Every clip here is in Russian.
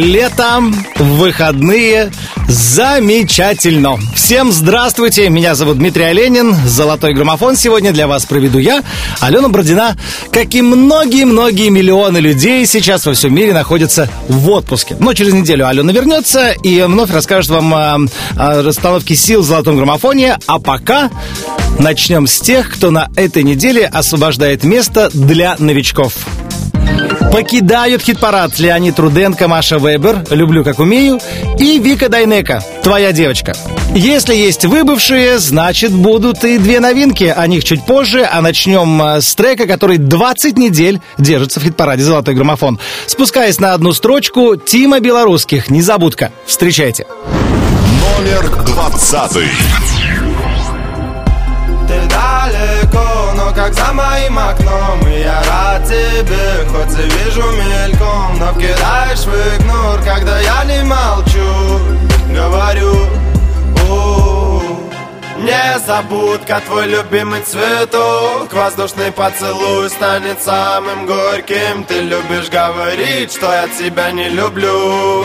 Летом, выходные, замечательно. Всем здравствуйте, меня зовут Дмитрий Оленин. Золотой граммофон сегодня для вас проведу я, Алена Бродина. Как и многие-многие миллионы людей сейчас во всем мире находятся в отпуске. Но через неделю Алена вернется и вновь расскажет вам о, о расстановке сил в золотом граммофоне. А пока начнем с тех, кто на этой неделе освобождает место для новичков. Покидают хит-парад Леонид Руденко, Маша Вебер, «Люблю, как умею» и Вика Дайнека, «Твоя девочка». Если есть выбывшие, значит будут и две новинки. О них чуть позже, а начнем э, с трека, который 20 недель держится в хит-параде «Золотой граммофон». Спускаясь на одну строчку, Тима Белорусских, «Незабудка». Встречайте. Номер двадцатый. Но как за моим окном. И я рад тебе, хоть и вижу мельком Но вкидаешь в игнор, когда я не молчу Говорю, у Незабудка, твой любимый цветок Воздушный поцелуй станет самым горьким. Ты любишь говорить, что я тебя не люблю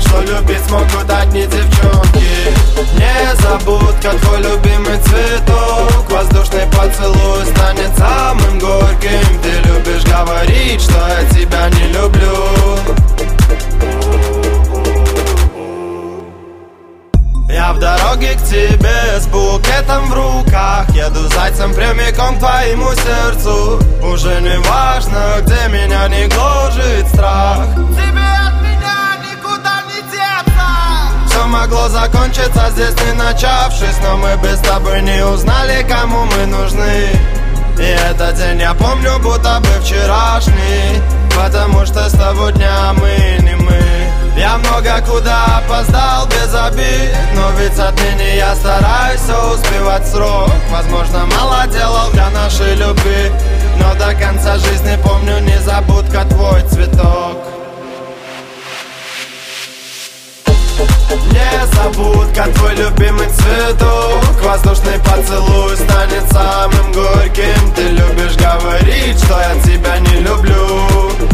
Что любить могут одни девчонки Незабудка, твой любимый цветок Воздушный поцелуй станет самым горьким. Ты любишь говорить, что я тебя не люблю. Я в дороге к тебе с букетом в руках. Еду зайцем прямиком к твоему сердцу Уже не важно, где меня не гложет страх. Тебе могло закончиться здесь не начавшись Но мы без тобой не узнали, кому мы нужны. И этот день я помню, будто бы вчерашний Потому что с того дня мы не мы. Я много куда опоздал без обид Но ведь отныне я стараюсь все успевать срок. Возможно, мало делал для нашей любви Но до конца жизни помню незабудка твой цветок Незабудка, твой любимый цветок. Воздушный поцелуй станет самым горьким. Ты любишь говорить, что я тебя не люблю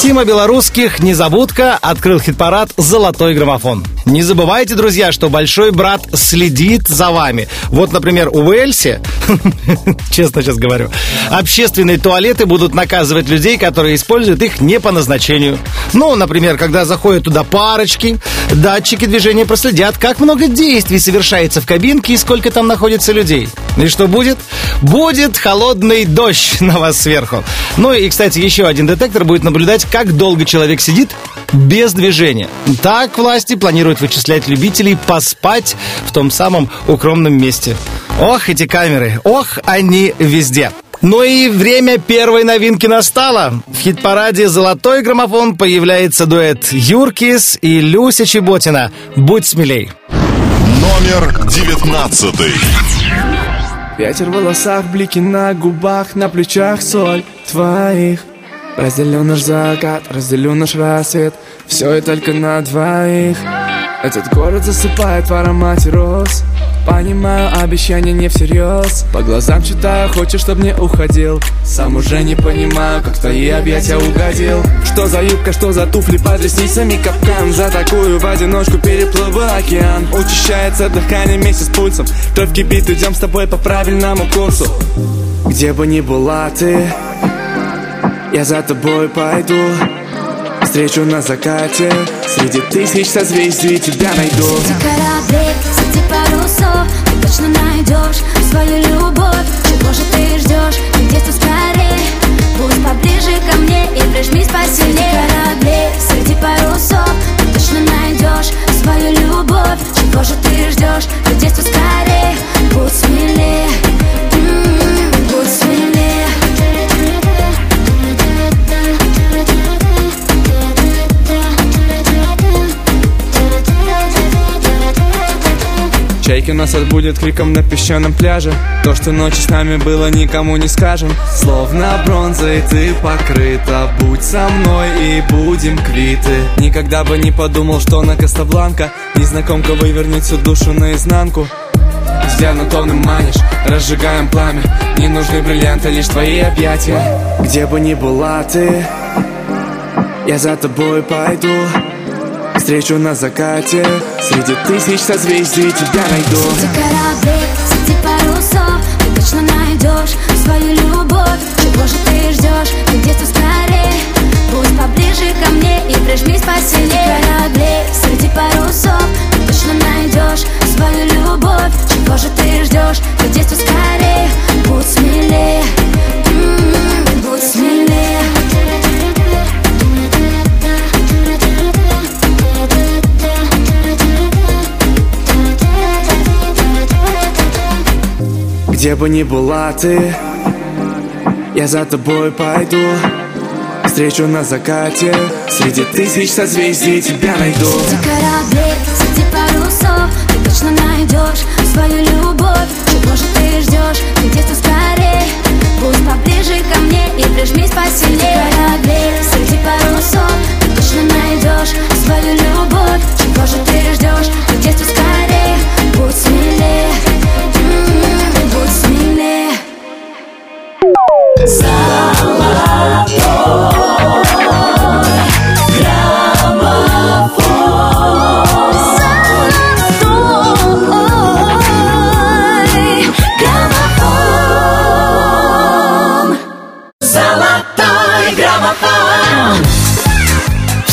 Тима Белорусских «Незабудка» открыл хит-парад «Золотой граммофон». Не забывайте, друзья, что большой брат следит за вами. Вот, например, у Уэльсе, честно сейчас говорю, общественные туалеты будут наказывать людей, которые используют их не по назначению. Ну, например, когда заходят туда парочки, датчики движения проследят, как много действий совершается в кабинке и сколько там находится людей. И что будет? Будет холодный дождь на вас сверху. Ну и, кстати, еще один детектор будет наблюдать, как долго человек сидит без движения. Так власти планируют вычислять любителей поспать в том самом укромном месте. Ох, эти камеры, ох, они везде. Ну и время первой новинки настало. В хит-параде «Золотой граммофон» появляется дуэт Юркис и Люся Чеботина «Будь смелей». Номер девятнадцатый. Ветер в волосах, блики на губах, на плечах соль твоих Разделю наш закат, разделю наш рассвет. Все и только на двоих. Этот город засыпает в аромате роз. Понимаю, обещания не всерьез. По глазам читаю, хочешь, чтоб не уходил. Сам уже не понимаю, как в твои объятия угодил. Что за юбка, что за туфли под ресницами капкан. За такую в одиночку переплыву океан. Учащается дыхание вместе с пульсом. Кровь кипит, идем с тобой по правильному курсу. Где бы ни была ты я за тобой пойду Встречу на закате. Среди тысяч созвездий тебя найду. Среди кораблей, среди парус парусов Ты точно найдешь свою любовь. Чего же ты ждешь? Ты где-то скорее Будь поближе ко мне и прижмись посильнее. Кораблей среди парусов Ты точно найдешь свою любовь. Чего же ты ждешь? Ты где-то скорее Будь смелее. М-м-м, Будь смелее Чайки нас отбудет криком на песчаном пляже. То, что ночью с нами было, никому не скажем. Словно бронзой ты покрыта. Будь со мной и будем квиты. Никогда бы не подумал, что на Кастабланка Незнакомка вывернет всю душу наизнанку. Взглядом томным манишь, разжигаем пламя. Не нужны бриллианты, лишь твои объятия. Где бы ни была ты Я за тобой пойду Встречу на закате Среди тысяч созвездий тебя найду. Среди кораблей, среди парусов Ты точно найдешь свою любовь. Чего же ты ждешь? Ты где-то скорее? Будь поближе ко мне и прижмись посильнее. Кораблей, среди парусов Ты точно найдешь свою любовь. Чего же ты ждешь? Ты где-то скорее? Будь смелее. М-м, Будь смелее Где бы ни была ты Я за тобой пойду. Встречу на закате Среди тысяч созвездий тебя найду. Среди кораблей, среди парусов Ты точно найдешь свою любовь. Чего же ты ждешь? Ты где-то скорее Будь поближе ко мне и прижмись посильнее Среди кораблей, среди парусов Ты точно найдешь свою любовь. Чего же ты ждешь? Ты где-то скорее Будь смелее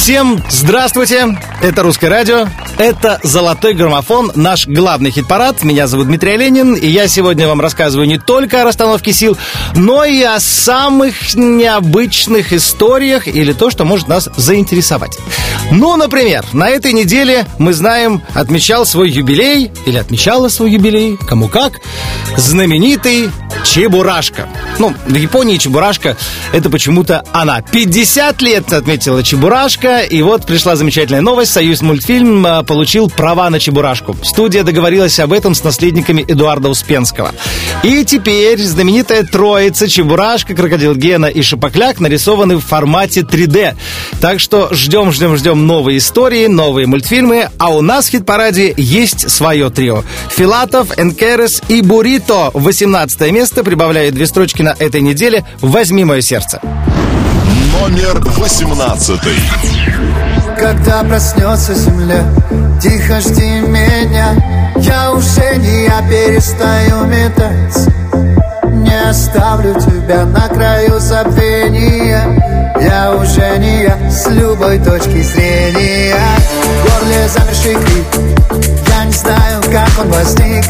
Всем здравствуйте! Это «Русское радио», это «Золотой граммофон», наш главный хит-парад. Меня зовут Дмитрий Ленин, и я сегодня вам рассказываю не только о расстановке сил, но и о самых необычных историях или то, что может нас заинтересовать. Ну, например, на этой неделе, мы знаем, отмечал свой юбилей, или отмечала свой юбилей, кому как, знаменитый Чебурашка. Ну, в Японии Чебурашка — это почему-то она. 50 лет отметила Чебурашка, и вот пришла замечательная новость. Союз мультфильм а, получил права на Чебурашку. Студия договорилась об этом с наследниками Эдуарда Успенского. И теперь знаменитая троица Чебурашка, Крокодил Гена и Шипокляк нарисованы в формате 3D. Так что ждем, ждем, ждем новые истории, новые мультфильмы. А у нас в хит-параде есть свое трио. Филатов, Энкерес и Бурито. 18 место прибавляет две строчки на этой неделе. «Возьми мое сердце». Номер 18. Когда проснется земля, тихо жди меня Я уже не я перестаю метаться Не оставлю тебя на краю забвения. Я уже не я с любой точки зрения. В горле замерший крик. Я не знаю, как он возник.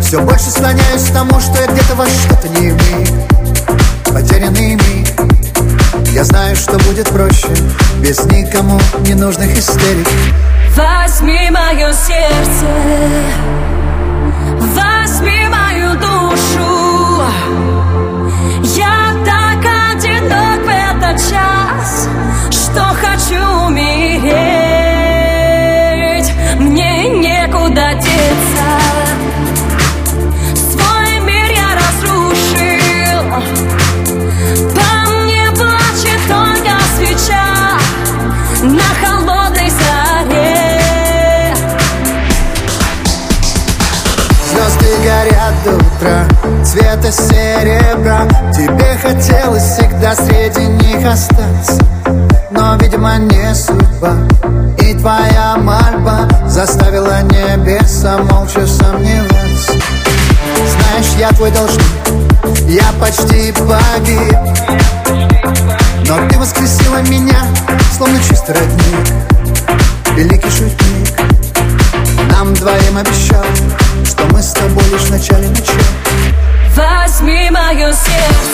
Все больше склоняюсь к тому, что я где-то во что-то не вник Потерянный миг я знаю, что будет проще Без никому ненужных истерик Возьми мое сердце, возьми мою душу. Я так одинок в этот час, что хочу умереть. Цвета серебра. Тебе хотелось всегда среди них остаться. Но, видимо, не судьба. И твоя мольба Заставила небеса молча сомневаться. Знаешь, я твой должник. Я почти погиб. Но ты воскресила меня Словно чистый родник. Великий шутник. Нам двоим обещал, что мы с тобой лишь в начале начала Возьми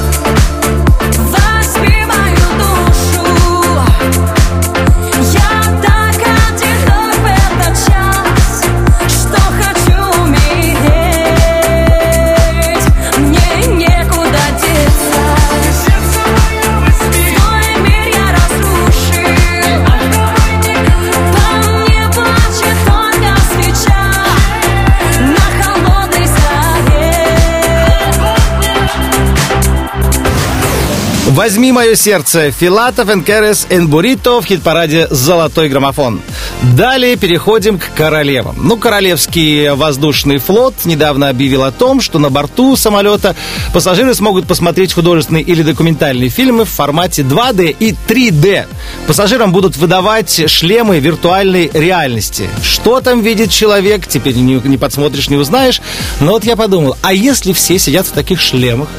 «Возьми мое сердце» Филатов, Энкерес, Энбурито в хит-параде «Золотой граммофон». Далее переходим к королевам. Ну, Королевский воздушный флот недавно объявил о том, что на борту самолета пассажиры смогут посмотреть художественные или документальные фильмы в формате 2D и 3D. Пассажирам будут выдавать шлемы виртуальной реальности. Что там видит человек, теперь не, не подсмотришь, не узнаешь. Но вот я подумал, а если все сидят в таких шлемах,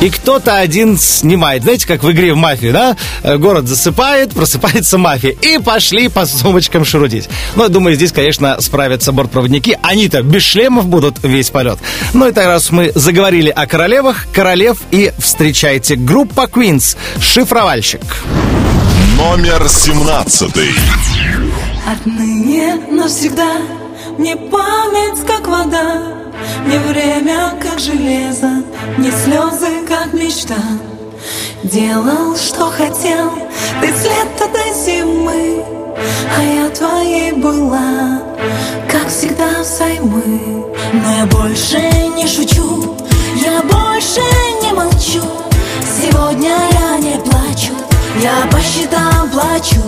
и кто-то один снимает, знаете, как в игре в мафию, да? Э, Город засыпает, просыпается мафия. И пошли по сумочкам шарудить. Ну, я думаю, здесь, конечно, справятся бортпроводники. Они-то без шлемов будут весь полет. Ну и так раз мы заговорили о королевах, королев, и встречайте группа Queens «Шифровальщик». Номер 17. Отныне навсегда Мне память как вода Мне время как железо Мне слезы как мечта Делал, что хотел Ты с лета до зимы А я твоей была Как всегда взаймы Но я больше не шучу Я больше не молчу. Сегодня я не плачу Я по счетам плачу.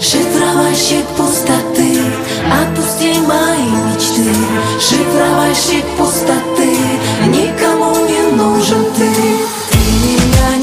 Шифровальщик пустоты Отпусти мои мечты. Шифровальщик пустоты Никому не нужен ты. Ты меня не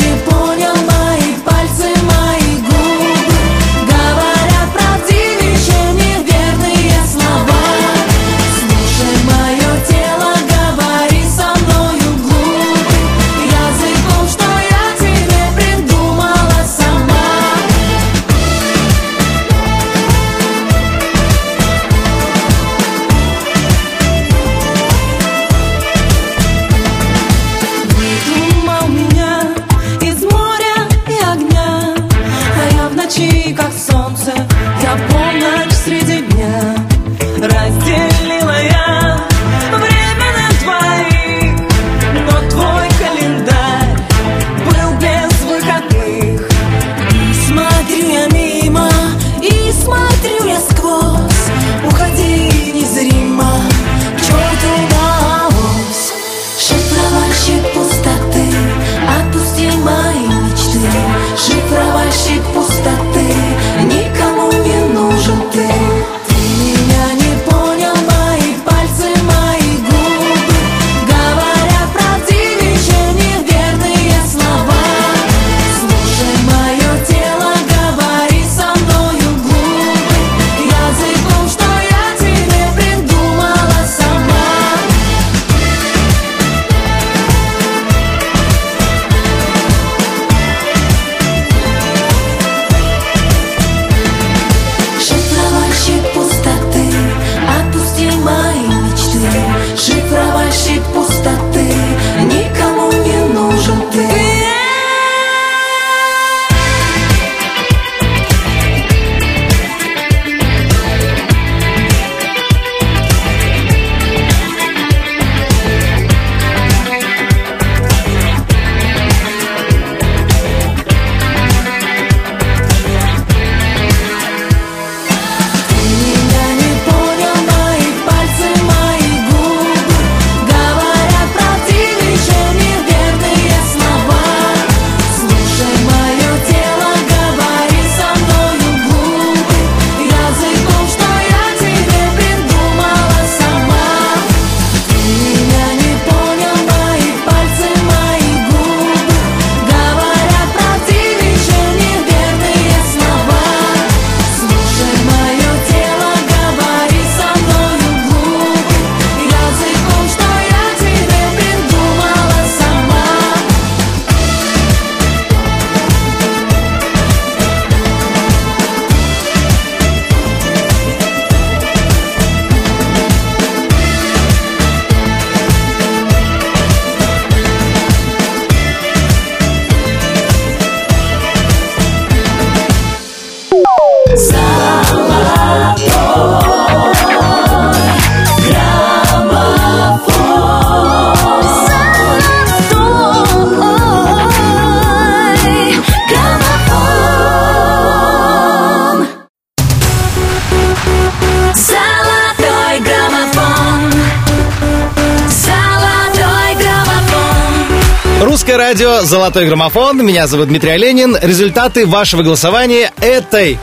«Золотой граммофон». Меня зовут Дмитрий Оленин. Результаты вашего голосования этой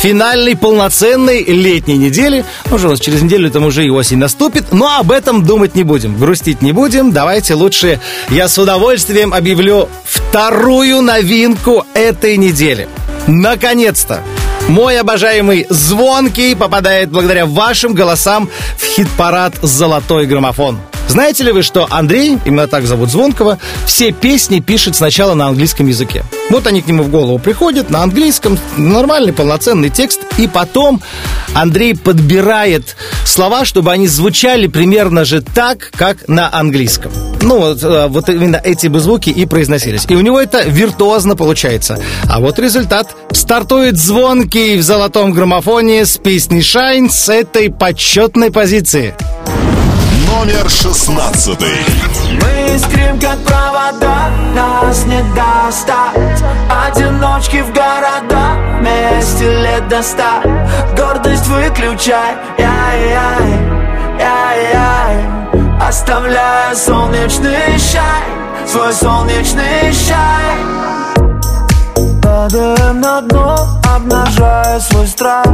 финальной полноценной летней недели. Уже у нас через неделю там уже и осень наступит. Но об этом думать не будем, грустить не будем. Давайте лучше я с удовольствием объявлю вторую новинку этой недели. Наконец-то! Мой обожаемый Звонкий попадает благодаря вашим голосам в хит-парад «Золотой граммофон». Знаете ли вы, что Андрей, именно так зовут Звонкого, все песни пишет сначала на английском языке. Вот они к нему в голову приходят на английском, нормальный полноценный текст, и потом Андрей подбирает слова, чтобы они звучали примерно же так, как на английском. Ну, вот, э, вот именно эти бы звуки и произносились. И у него это виртуозно получается. А вот результат. Стартует звонкий в золотом граммофоне с песней «Шайн» с этой почетной позиции номер шестнадцатый. Мы искрим, как провода, нас не достать. Одиночки в города, вместе лет до ста. Гордость выключай, яй-яй, яй-яй. Оставляя солнечный шай, свой солнечный шай Падаем на дно, обнажая свой страх.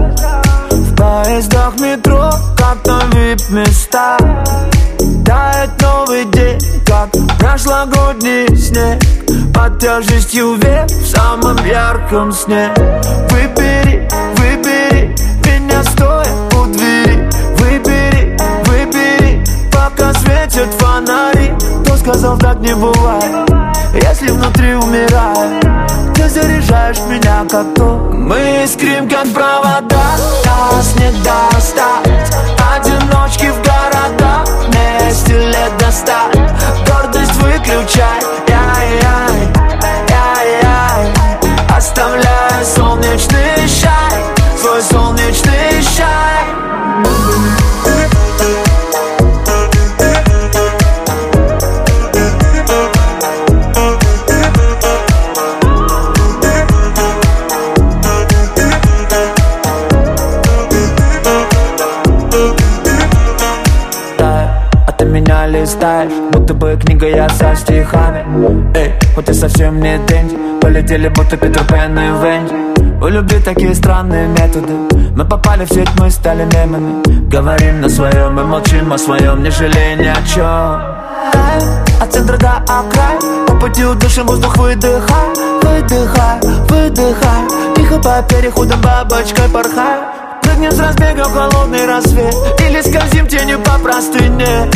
В поездах метро, как на вип-места Тает новый день, как прошлогодний снег. Под тяжестью век в самом ярком сне. Выбери, выбери меня стоя у двери. Выбери, выбери, пока светят фонари. Кто сказал так не бывает, если внутри умирает. Ты заряжаешь меня как то. Мы искрим как провода, нас не достать. Одиночки в города, вместе лет до ста Гордость выключай, яй-яй, яй-яй Оставляя солнечный листаешь Будто бы книга я со стихами. Эй, хоть и совсем не деньги Полетели будто Питер Пен и Венди. У любви такие странные методы Мы попали в сеть, мы стали мемами. Говорим на своем и молчим о своем Не жалея ни о чем От центра до окрай По пути удушим воздух выдыхай Выдыхай, выдыхай. Тихо по переходам бабочкой порхай. Прыгнем с разбега в холодный рассвет Или скользим тенью по простыне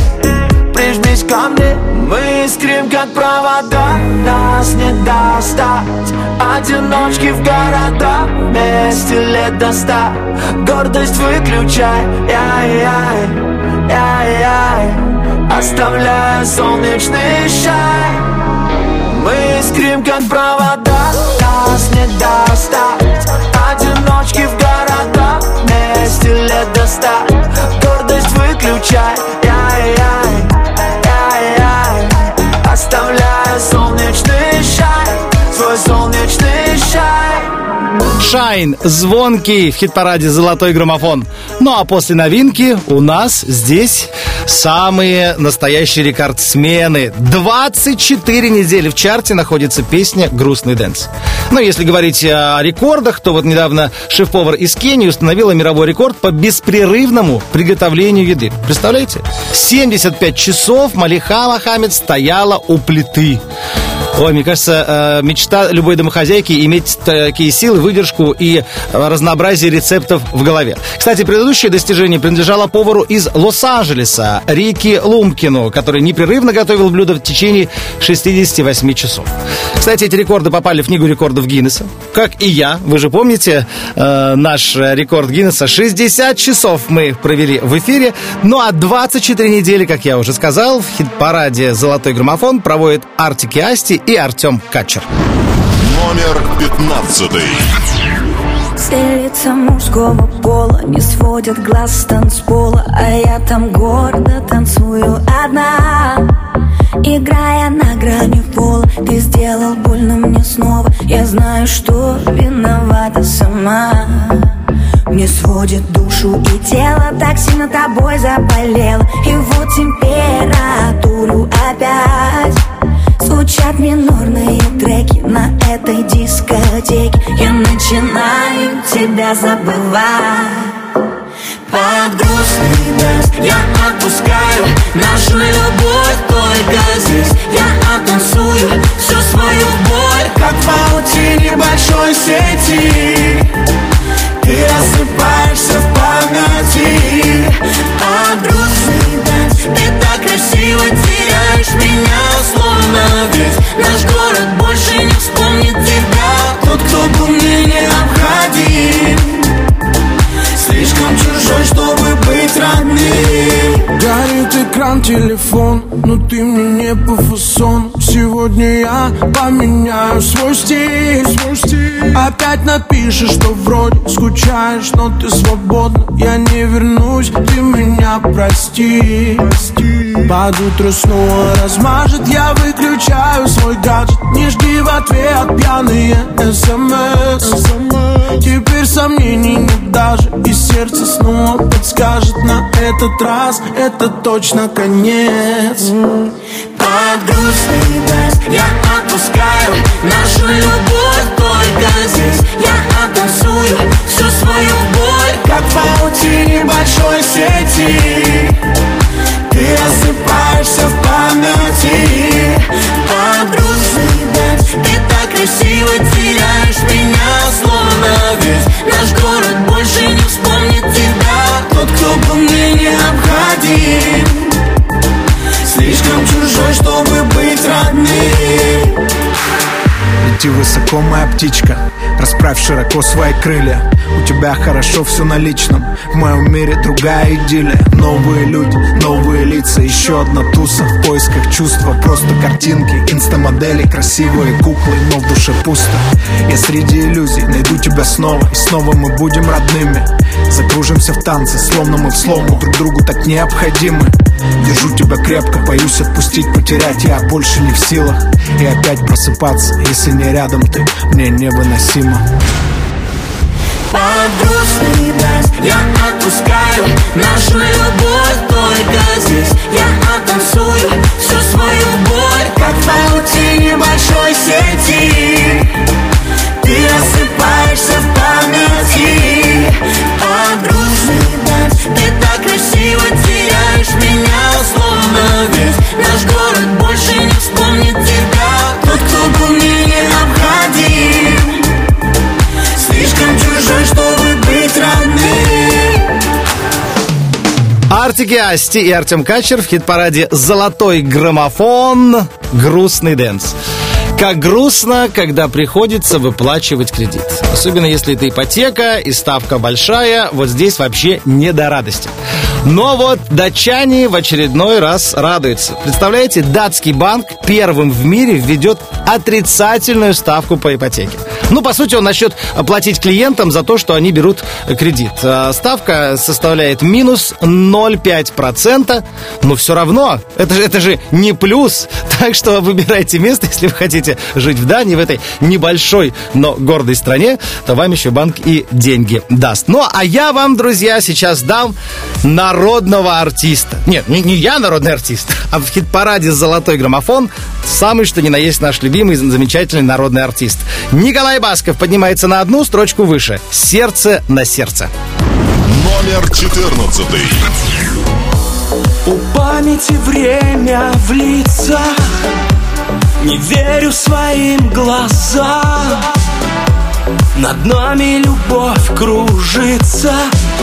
Прижмись ко мне Мы искрим, как провода Нас не достать. Одиночки в города Вместе лет до ста. Гордость выключай Яй-яй, яй-яй. Оставляя солнечный шай. Мы искрим, как провода Нас не достать. Одиночки в города Вместе лет до ста. Гордость выключай Шайн, звонкий в хит-параде «Золотой граммофон». Ну а после новинки у нас здесь самые настоящие рекордсмены. 24 недели в чарте находится песня «Грустный dance». Ну, если говорить о рекордах, то вот недавно шеф-повар из Кении установила мировой рекорд по беспрерывному приготовлению еды. Представляете? 75 часов Малиха Мохаммед стояла у плиты. Ой, мне кажется, э, мечта любой домохозяйки иметь такие силы, выдержку и разнообразие рецептов в голове. Кстати, предыдущее достижение принадлежало повару из Лос-Анджелеса Рики Лумкину, который непрерывно готовил блюдо в течение 68 часов. Кстати, эти рекорды попали в книгу рекордов Гиннесса, как и я. Вы же помните э, наш рекорд Гиннесса? 60 часов мы провели в эфире, ну а 24 недели, как я уже сказал, в хит-параде «Золотой граммофон» проводит Артик Асти и Артем Качер. Номер пятнадцатый. Все лица мужского пола не сводят глаз с танцпола А я там гордо танцую одна. Играя на грани пола Ты сделал больно мне снова. Я знаю, что виновата сама. Мне сводит душу и тело Так сильно тобой заболело. И вот температуру опять Звучат минорные треки на этой дискотеке. Я начинаю тебя забывать. Под грустный dance Я отпускаю нашу любовь только здесь. Я оттанцую всю свою боль Как в паутине большой сети. Ты рассыпаешься в памяти. Под грустный dance Ты так красиво теряешь меня Словно весь наш город больше не вспомнит тебя. Тот, кто был мне необходим. Слишком чужой, чтобы быть родным экран, телефон, но ты мне не по фасону Сегодня я поменяю свой стиль, свой стиль. Опять напишешь, что вроде скучаешь, но ты свободна Я не вернусь, ты меня прости, прости. Под утро снова размажет, я выключаю свой гаджет. Не жди в ответ пьяные смс Теперь сомнений нет даже И сердце снова подскажет на этот раз. Это точно конец. Под грустный dance Я отпускаю нашу любовь только здесь. Я оттанцую всю свою боль Как в паутине большой сети. Ты рассыпаешься в памяти. Под грустный dance Ты так красиво теряешь меня Словно весь. Наш город больше не вспомнит тебя. Тот, кто был мне необходим. Слишком чужой, чтобы быть родным. Лети высоко, моя птичка Расправь широко свои крылья. У тебя хорошо все на личном. В моем мире другая идиллия. Новые люди, новые лица. Еще одна туса в поисках чувства. Просто картинки, инстамодели Красивые куклы, но в душе пусто. Я среди иллюзий найду тебя снова. И снова мы будем родными Закружимся в танце, словно мы в слому Друг другу так необходимы. Держу тебя крепко, боюсь отпустить, потерять. Я больше не в силах. И опять просыпаться, если не рядом ты. Мне невыносимо. Под грустный dance Я отпускаю. Нашу любовь только здесь. Я оттанцую всю свою боль Как в паутине большой сети. Ты рассыпаешься Весь наш город больше не вспомнит тебя Тот, кто был мне необходим Слишком чужой, чтобы быть родным Артик и Асти и Артем Качер в хит-параде «Золотой граммофон. Грустный dance». Как грустно, когда приходится выплачивать кредит. Особенно если это ипотека и ставка большая, вот здесь вообще не до радости. Но вот датчане в очередной раз радуются. Представляете, датский банк первым в мире введет отрицательную ставку по ипотеке. Ну, по сути, он начнет платить клиентам за то, что они берут кредит. А Ставка составляет минус 0,5%, но все равно, это же, это же не плюс. Так что выбирайте место, если вы хотите жить в Дании, в этой небольшой, но гордой стране, то вам еще банк и деньги даст. Ну, а я вам, друзья, сейчас дам народного артиста. Нет, не, не я народный артист, а в хит-параде «Золотой граммофон» самый что ни на есть наш любимый, замечательный народный артист. Николай Басков поднимается на одну строчку выше. «Сердце на сердце». Номер 14. У памяти время в лицах Не верю своим глазам. Над нами любовь кружится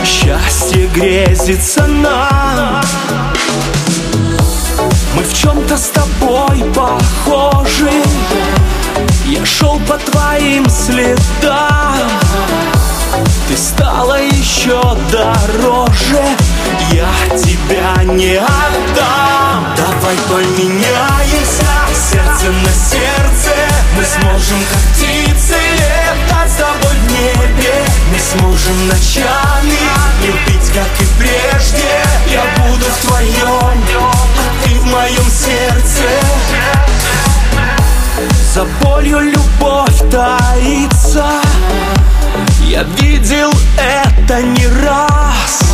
Счастье грезится нам. Мы в чем-то с тобой похожи. Я шел по твоим следам. Ты стала еще дороже. Я тебя не отдам Давай поменяемся Сердце на сердце. Мы сможем как птицы Летать с тобой в небе. Мы сможем ночами Любить как и прежде. Я буду в твоем А ты в моем сердце. За болью любовь таится. Я видел это не раз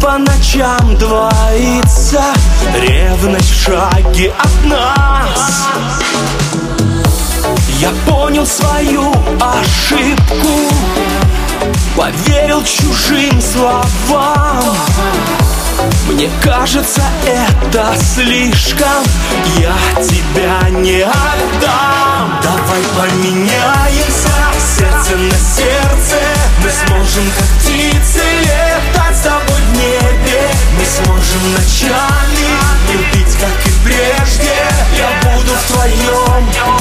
по ночам двоится Ревность в шаге от нас. Я понял свою ошибку Поверил чужим словам Мне кажется, это слишком. Я тебя не отдам. Давай поменяемся. Сердце на сердце. Мы сможем как птицы летать с тобой в небе. Мы сможем ночами любить, как и прежде. Я буду в твоем, а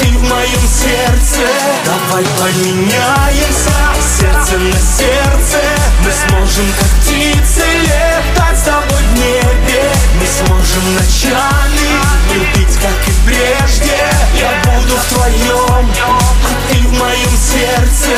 ты в моем сердце. Давай поменяемся. Сердце на сердце. Мы сможем как птицы летать с тобой в небе. Мы сможем ночами любить, как и прежде. Я буду в твоем, а ты в моем сердце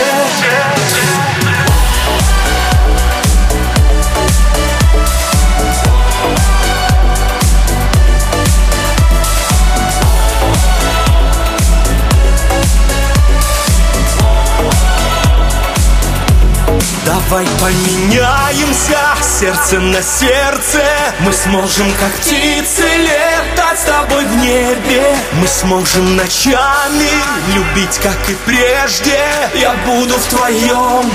Давай поменяемся сердце на сердце. Мы сможем как птицы летать с тобой в небе. Мы сможем ночами любить, как и прежде. Я буду в твоем,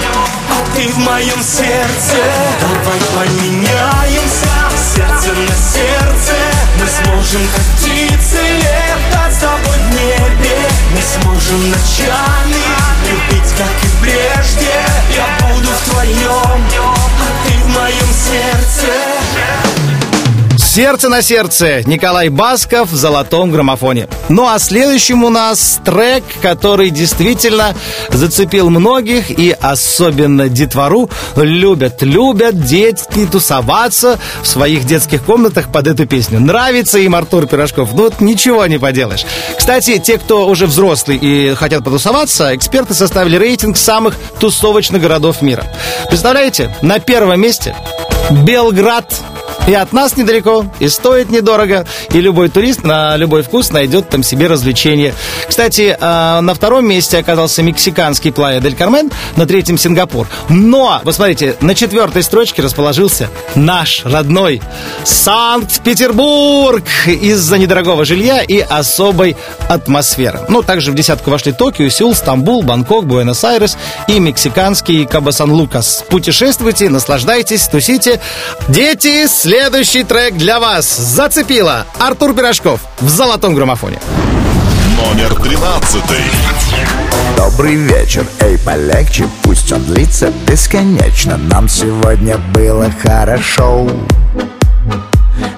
а ты в моем сердце. Давай поменяемся сердце на сердце. Мы сможем как птицы летать с тобой в небе. Мы сможем ночами любить, как и прежде. Я буду в твоем, а ты в моем сердце Сердце на сердце. Николай Басков в золотом граммофоне. Ну а следующим у нас трек, который действительно зацепил многих и особенно детвору. Любят, любят детки тусоваться в своих детских комнатах под эту песню. Нравится им Артур Пирожков. Ну вот ничего не поделаешь. Кстати, те, кто уже взрослый и хотят потусоваться, эксперты составили рейтинг самых тусовочных городов мира. Представляете, на первом месте Белград. И от нас недалеко, и стоит недорого, и любой турист на любой вкус найдет там себе развлечение. Кстати, э, на втором месте оказался мексиканский Плая Дель Кармен, на третьем Сингапур. Но, вы смотрите, на четвертой строчке расположился наш родной Санкт-Петербург из-за недорогого жилья и особой атмосферы. Ну, также в десятку вошли Токио, Сеул, Стамбул, Бангкок, Буэнос-Айрес и мексиканский Кабасан-Лукас. Путешествуйте, наслаждайтесь, тусите. Дети, следующий трек для вас. Зацепило. Артур Пирожков в золотом граммофоне. Номер тринадцатый. Добрый вечер, эй, полегче, пусть он длится бесконечно Нам сегодня было хорошо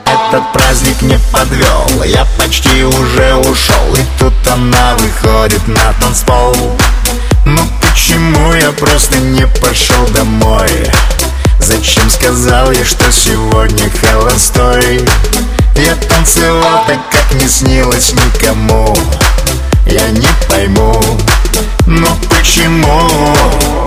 Этот праздник не подвел, я почти уже ушел И тут она выходит на танцпол Ну почему я просто не пошел домой? Зачем сказал я, что сегодня холостой? Я танцевал так, как не снилось никому Я не пойму, ну почему?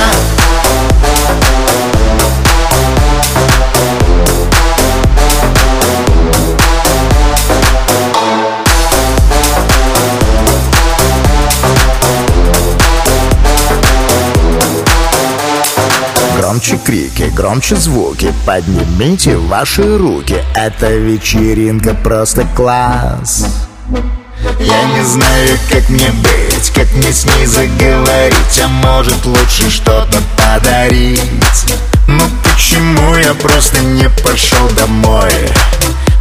крики, громче звуки. Поднимите ваши руки. Эта вечеринка просто класс. Я не знаю, как мне быть Как мне с ней заговорить А может лучше что-то подарить. Ну почему я просто не пошел домой?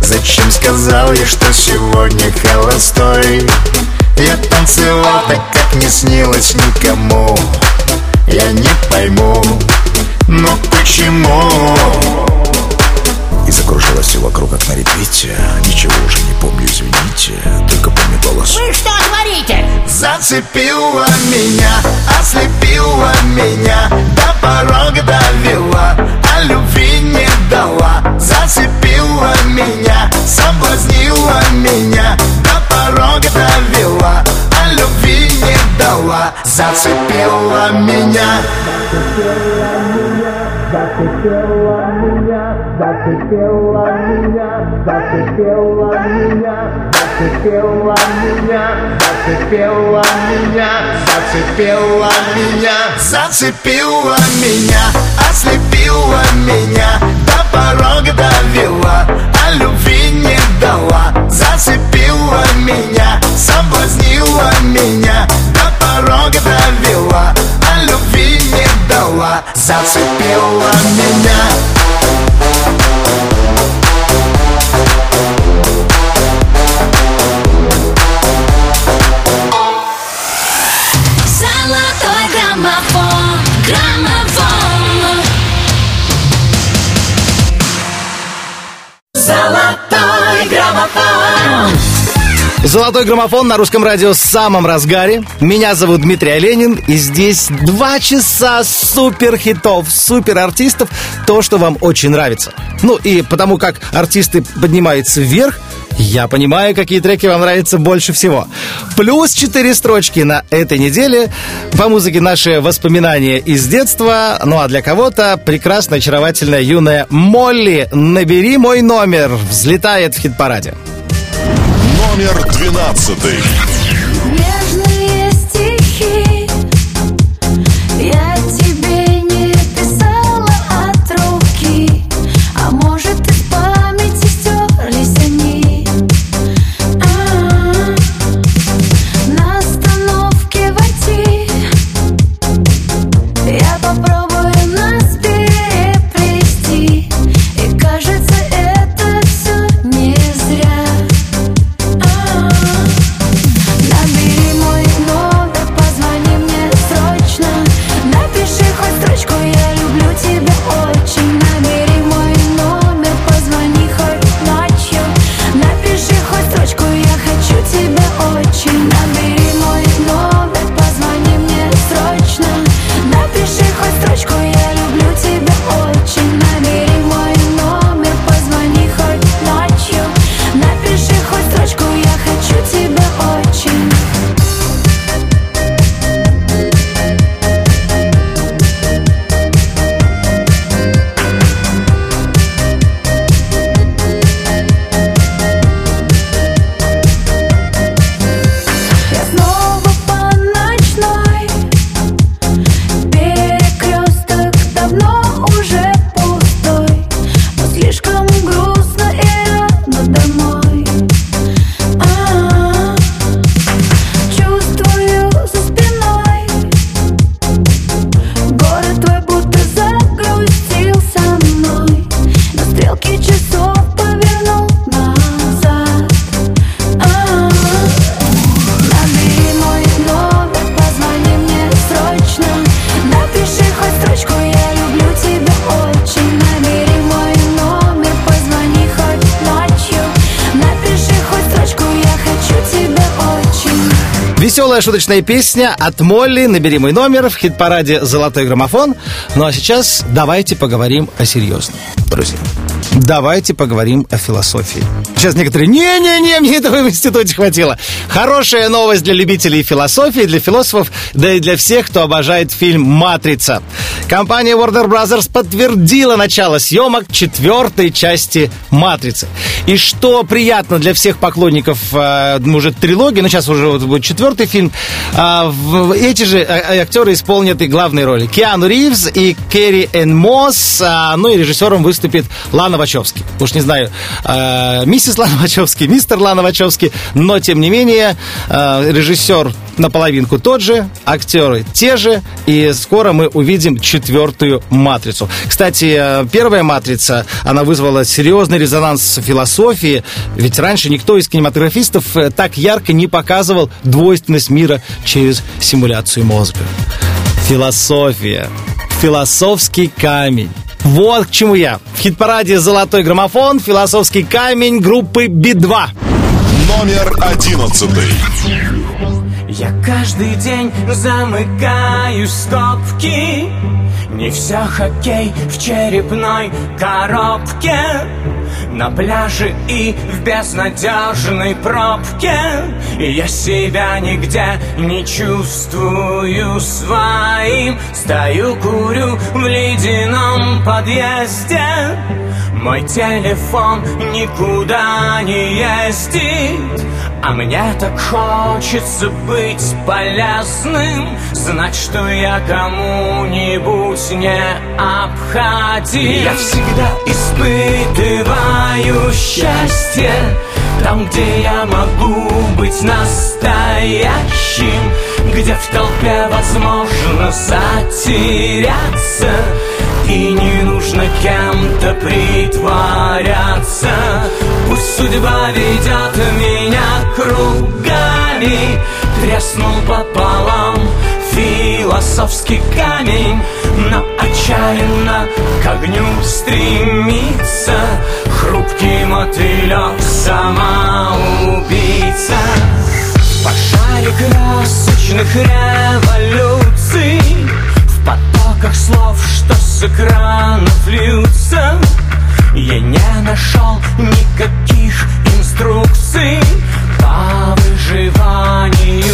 Зачем сказал я, что сегодня холостой? Я танцевал так, как не снилось никому. Я не пойму, но почему? И закружилось все вокруг, как на репите Ничего уже не помню, извините Только помню голос. Вы что говорите? Зацепила меня, ослепила меня До порога довела, а любви не дала. Зацепила меня, соблазнила меня До порога довела, а любви не дала. Зацепила меня Зацепила меня. Зацепила меня, зацепила меня, зацепила меня, зацепила меня, зацепила меня, Зацепила меня, ослепила меня До порога довела, а любви не дала. Зацепила меня, соблазнила меня До порога довела, а любви не дала. Зацепила меня Золотой граммофон на русском радио в самом разгаре. Меня зовут Дмитрий Оленин, и здесь два часа супер хитов, супер артистов, то, что вам очень нравится. Ну и потому как артисты поднимаются вверх, я понимаю, какие треки вам нравятся больше всего. Плюс четыре строчки на этой неделе. По музыке наши воспоминания из детства. Ну а для кого-то прекрасная, очаровательная юная Молли «Набери мой номер» взлетает в хит-параде. Номер двенадцатый. Веселая шуточная песня от Молли «Набери мой номер» в хит-параде «Золотой граммофон». Ну а сейчас давайте поговорим о серьезном, друзья. Давайте поговорим о философии. Сейчас некоторые «Не-не-не, мне этого в институте хватило». Хорошая новость для любителей философии, для философов, да и для всех, кто обожает фильм «Матрица». Компания Warner Bros. подтвердила начало съемок четвертой части «Матрицы». И что приятно для всех поклонников э, уже трилогии, ну сейчас уже вот будет четвертый фильм, а, в- эти же а, актеры исполнят и главные роли. Киану Ривз и Керри Энн Мосс, а, ну и режиссером выступит Лана Вачовски. Уж не знаю, э, миссис Лана Вачовски, мистер Лана Вачовски, но тем не менее э, режиссер наполовинку тот же, актеры те же, и скоро мы увидим четвертую матрицу. Кстати, э, первая матрица, она вызвала серьезный резонанс философии, ведь раньше никто из кинематографистов э, так ярко не показывал двойственность мира через симуляцию мозга. Философия. Философский камень. Вот к чему я. В хит-параде «Золотой граммофон» философский камень группы Би-2. Номер одиннадцатый. Я каждый день замыкаю стопки Не все хоккей в черепной коробке На пляже и в безнадежной пробке. Я себя нигде не чувствую своим. Стою, курю в ледяном подъезде Мой телефон никуда не ездит а мне так хочется быть полезным Знать, что я кому-нибудь не обходим Я всегда испытываю счастье Там, где я могу быть настоящим Где в толпе возможно затеряться и не нужно кем-то притворяться. Пусть судьба ведет меня кругами Треснул пополам философский камень Но отчаянно к огню стремится Хрупкий мотылек самоубийца. В пожаре красочных революций В потоках слов, что с экранов льются. Я не нашел никаких инструкций По выживанию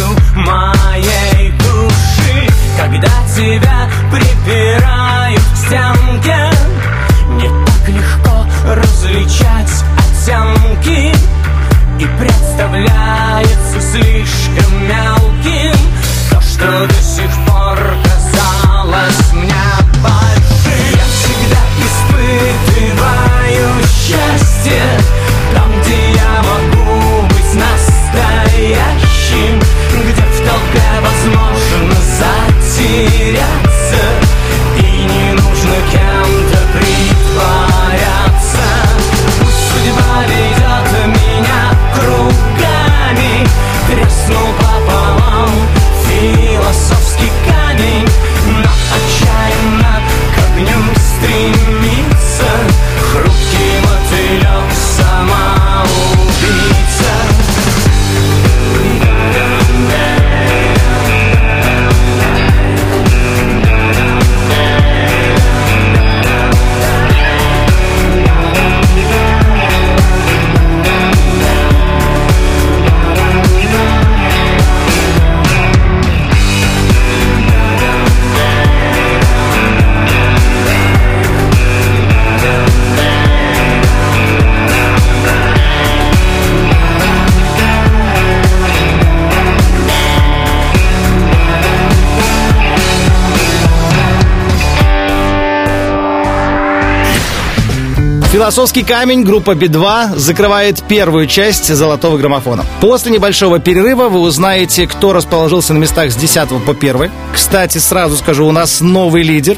Философский камень группа Би-2 закрывает первую часть золотого граммофона. После небольшого перерыва вы узнаете, кто расположился на местах с 10 по 1. Кстати, сразу скажу, у нас новый лидер.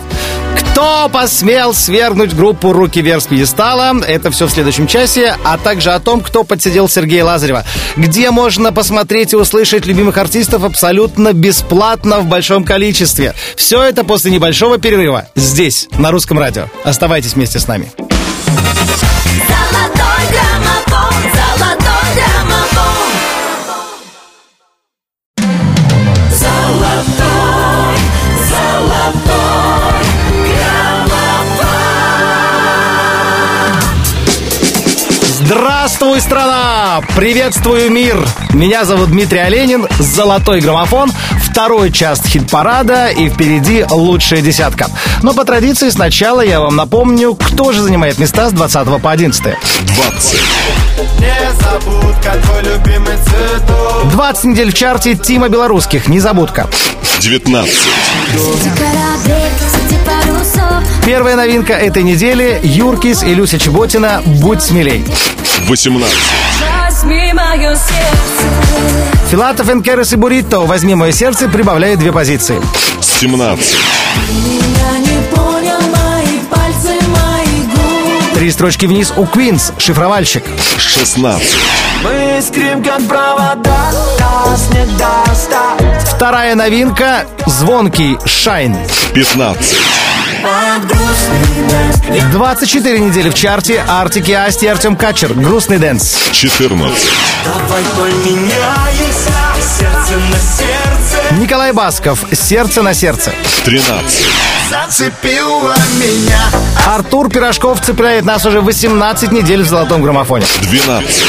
Кто посмел свергнуть группу «Руки вверх» с пьедестала? Это все в следующем часе, а также о том, кто подсидел Сергея Лазарева. Где можно посмотреть и услышать любимых артистов абсолютно бесплатно в большом количестве. Все это после небольшого перерыва здесь, на Русском радио. Оставайтесь вместе с нами. Приветствую мир! Меня зовут Дмитрий Оленин, «Золотой граммофон», второй час хит-парада и впереди лучшая десятка. Но по традиции сначала я вам напомню, кто же занимает места с 20 по 11. 20. Незабудка, твой любимый цветок 20 недель в чарте Тима Белорусских, незабудка. 19. Среди кораблей, среди парусов Первая новинка этой недели Юркис и Люся Чеботина «Будь смелей». 18. Возьми мое сердце Филатов Энкерес и Бурито «Возьми мое сердце» прибавляет две позиции. 17. Меня не понял мои пальцы, мои губы Три строчки вниз у Квинс «Шифровальщик». 16. Мы искрим, как провода, нас не достать Вторая новинка «Звонкий Шайн». 15. От грустный дождь 24 недели в чарте Артик и Асти и Артем Качер «Грустный dance». 14. Давай поменяемся сердце на сердце Николай Басков «Сердце на сердце». 13. Зацепила меня Артур Пирожков цепляет нас уже 18 недель в золотом граммофоне. 12.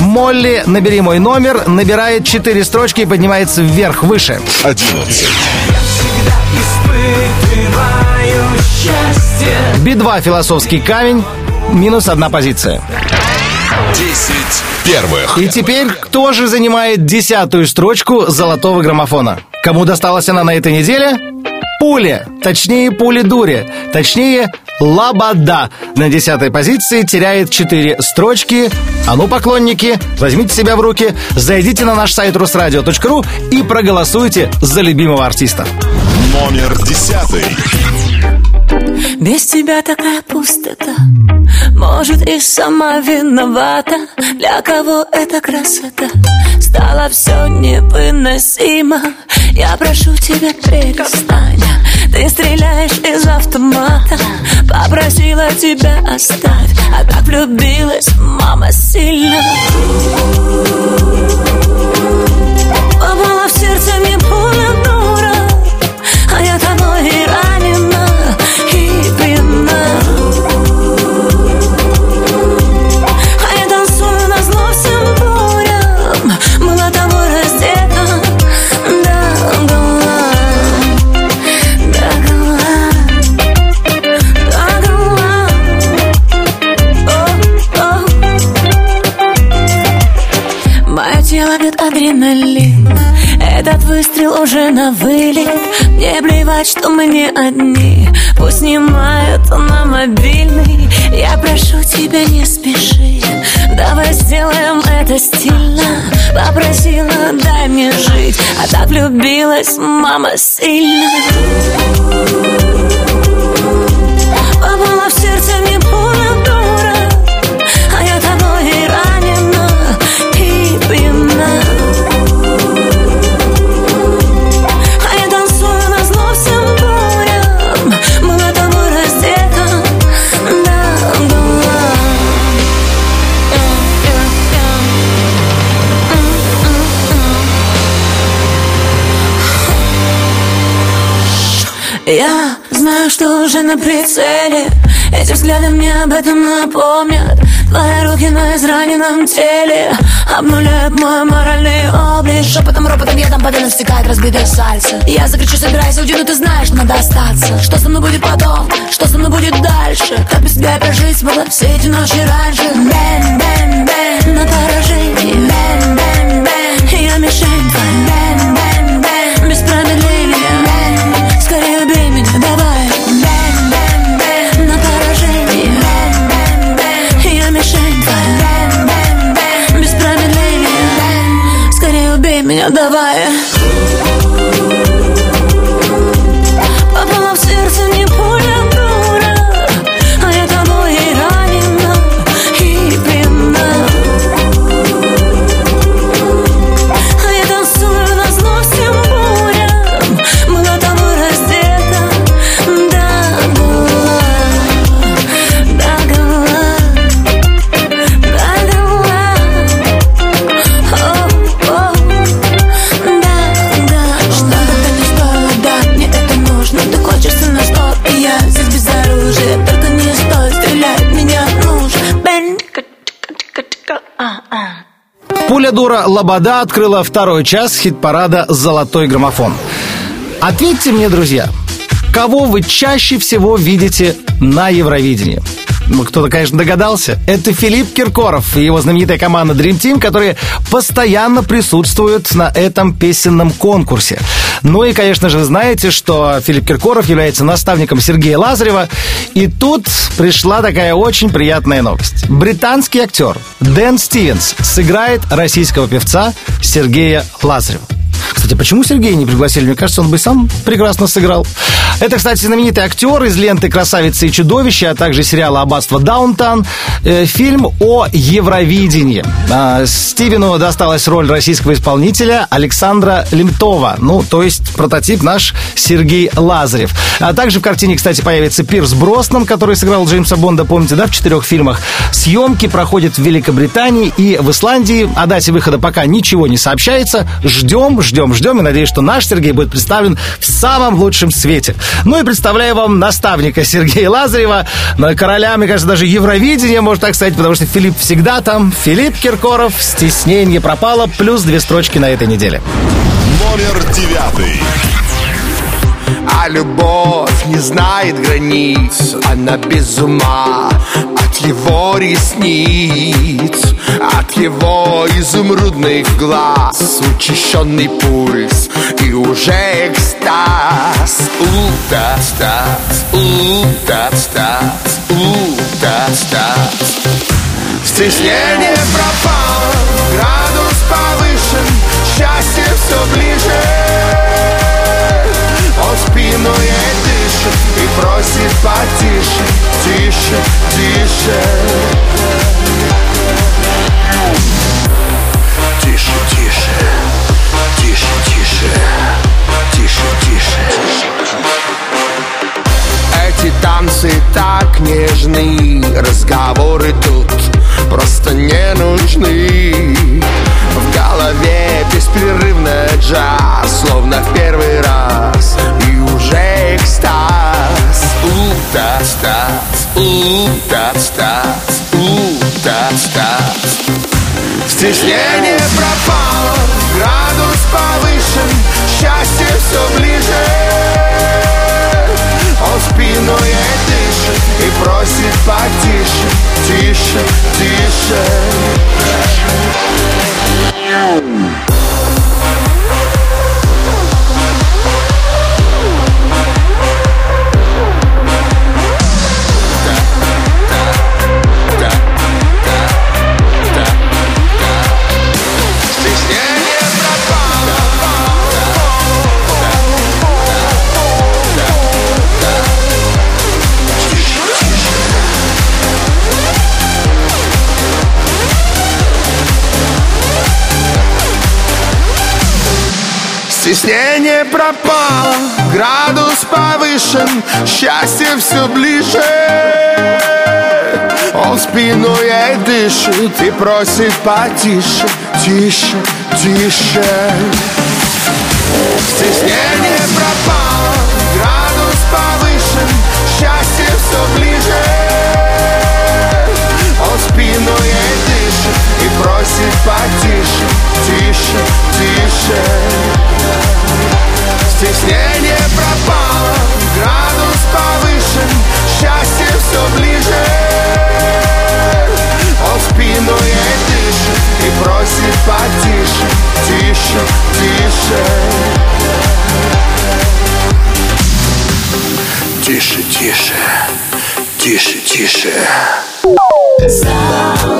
Молли «Набери мой номер» набирает 4 строчки и поднимается вверх, выше. 11. Испытываю счастье Би-2 «Философский камень» минус одна позиция. 10 первых. И теперь кто же занимает десятую строчку золотого граммофона? Кому досталась она на этой неделе? Пуле, точнее пули дури, точнее Лабада на десятой позиции теряет четыре строчки. А ну, поклонники, возьмите себя в руки, зайдите на наш сайт русрадио.ру и проголосуйте за любимого артиста. Номер 10. Без тебя такая пустота. Может и сама виновата. Для кого эта красота? Стало все невыносимо. Я прошу тебя перестань. Ты стреляешь из автомата. Попросила тебя оставь. А так влюбилась мама сильно. Попала в сердце мне пуля уже на вылет. Мне плевать, что мы не одни. Пусть снимают на мобильный Я прошу тебя, не спеши. Давай сделаем это стильно. Попросила, дай мне жить. А так влюбилась мама сильно что уже на прицеле. Эти взгляды мне об этом напомнят. Твои руки на израненном теле Обнуляют мой моральный облик. Шепотом, ропотом, ядом по дну стекает разбитое сердце. Я закричу, собирайся, уйди, но ты знаешь, надо остаться. Что со мной будет потом, что со мной будет дальше? Как без тебя прожить смогла все эти ночи раньше? Bang, bang, bang, на поражение Bang, bang, bang, я мишень. Твоя давай дура Лобода открыла второй час хит-парада «Золотой граммофон». Ответьте мне, друзья, кого вы чаще всего видите на Евровидении? Ну, кто-то, конечно, догадался. Это Филипп Киркоров и его знаменитая команда Dream Team, которые постоянно присутствуют на этом песенном конкурсе. Ну и, конечно же, вы знаете, что Филипп Киркоров является наставником Сергея Лазарева. И тут пришла такая очень приятная новость. Британский актер Дэн Стивенс сыграет российского певца Сергея Лазарева. Кстати, почему Сергея не пригласили? Мне кажется, он бы сам прекрасно сыграл. Это, кстати, знаменитый актер из ленты «Красавица и чудовище», а также сериала «Аббатство Даунтон». Э, фильм о Евровидении. А, Стивену досталась роль российского исполнителя Александра Лемтова. Ну, то есть прототип наш Сергей Лазарев. А также в картине, кстати, появится Пирс Броснан, который сыграл Джеймса Бонда, помните, да, в четырех фильмах. Съемки проходят в Великобритании и в Исландии. О дате выхода пока ничего не сообщается. Ждем, ждем, ждем и надеюсь, что наш Сергей будет представлен в самом лучшем свете. Ну и представляю вам наставника Сергея Лазарева, короля, мне кажется, даже Евровидения, можно так сказать, потому что Филипп всегда там. Филипп Киркоров, стеснение пропало, плюс две строчки на этой неделе. Номер девятый. А любовь не знает границ Она без ума от его ресниц От его изумрудных глаз Учащенный пульс и уже экстаз. У-та-стаз, у-та-стаз, у-та-стаз Стеснение пропало, градус повышен Счастье все ближе ей дышит и просит потише, тише, тише. Тише, тише, тише, тише, тише, тише. Эти танцы так нежны, разговоры тут просто не нужны. В голове беспрерывно джаз, словно в первый раз, уже экстаз. У-та-стаз, у-та-стаз, у-та-стаз. Стеснение пропало, градус повышен, счастье все ближе. Он спину ей дышит и просит потише, тише, тише. Стеснение пропало, градус повышен, счастье все ближе. Он спину ей дышит и просит потише, тише, тише. Стеснение пропало, градус повышен, счастье все ближе. Он спину ей дышит и просит потише, тише, тише. Стеснение пропало, градус повышен, счастье все ближе. Он спину ей дышит и просит потише, тише, тише. Тише, тише, тише, тише. Золотой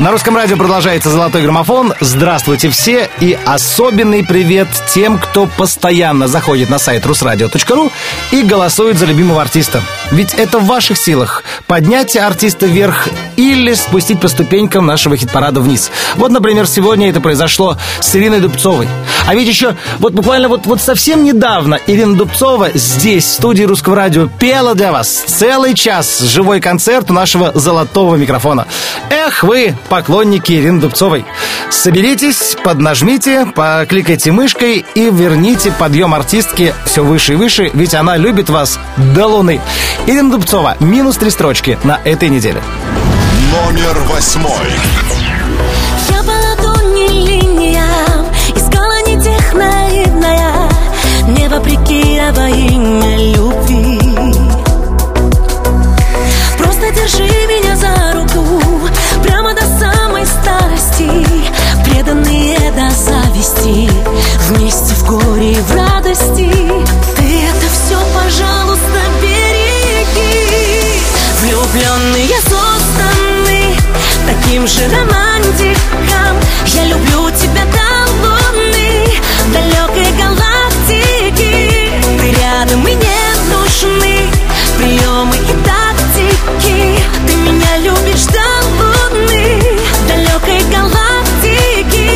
На русском радио продолжается «Золотой граммофон». Здравствуйте все и особенный привет тем, кто постоянно заходит на сайт rusradio.ru и голосует за любимого артиста. Ведь это в ваших силах поднять артиста вверх или спустить по ступенькам нашего хит-парада вниз. Вот, например, сегодня это произошло с Ириной Дубцовой. А ведь еще вот буквально вот, вот совсем недавно Ирина Дубцова здесь, в студии русского радио, пела для вас целый час живой концерт у нашего золотого микрофона. Эх вы, поклонники Ирины Дубцовой. Соберитесь, поднажмите, покликайте мышкой и верните подъем артистки все выше и выше, ведь она любит вас до луны. Ирина Дубцова. Минус три строчки на этой неделе. Номер восьмой. Я по ладони искала не тех не вопреки, а во имя любви. Просто держи меня за руку прямо до самой старости, преданные до зависти, вместе в горе и в радости. Же романтиком Я люблю тебя до луны Далекой галактики. Ты рядом и не нужны Приемы и тактики. Ты меня любишь до луны Далекой галактики.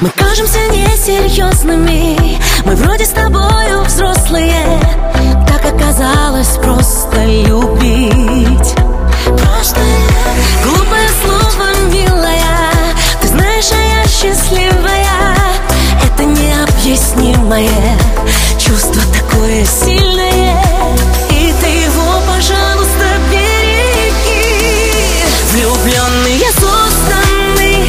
Мы кажемся несерьезными Мы вроде с тобою взрослые. Так оказалось просто любить необъяснимое Чувство такое сильное И ты его, пожалуйста, береги. Влюбленные созданы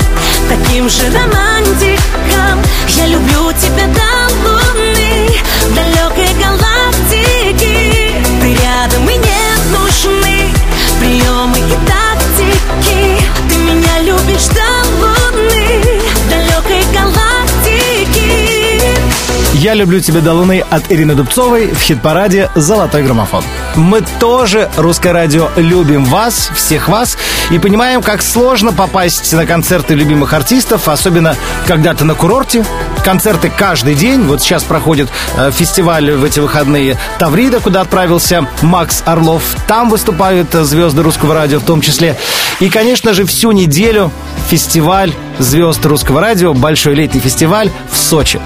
Таким же романтиком. Я люблю тебя до луны Далекой «Я люблю тебя до луны» от Ирины Дубцовой в хит-параде «Золотой граммофон». Мы тоже, Русское радио, любим вас, всех вас, и понимаем, как сложно попасть на концерты любимых артистов, особенно когда ты на курорте. Концерты каждый день. Вот сейчас проходит э, фестиваль в эти выходные Таврида, куда отправился Макс Орлов. Там выступают э, звезды русского радио в том числе. И, конечно же, всю неделю фестиваль звезд русского радио, большой летний фестиваль в Сочи.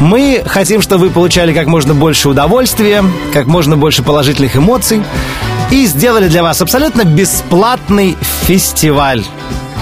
Мы хотим, чтобы вы получали как можно больше удовольствия, как можно больше положительных эмоций и сделали для вас абсолютно бесплатный фестиваль.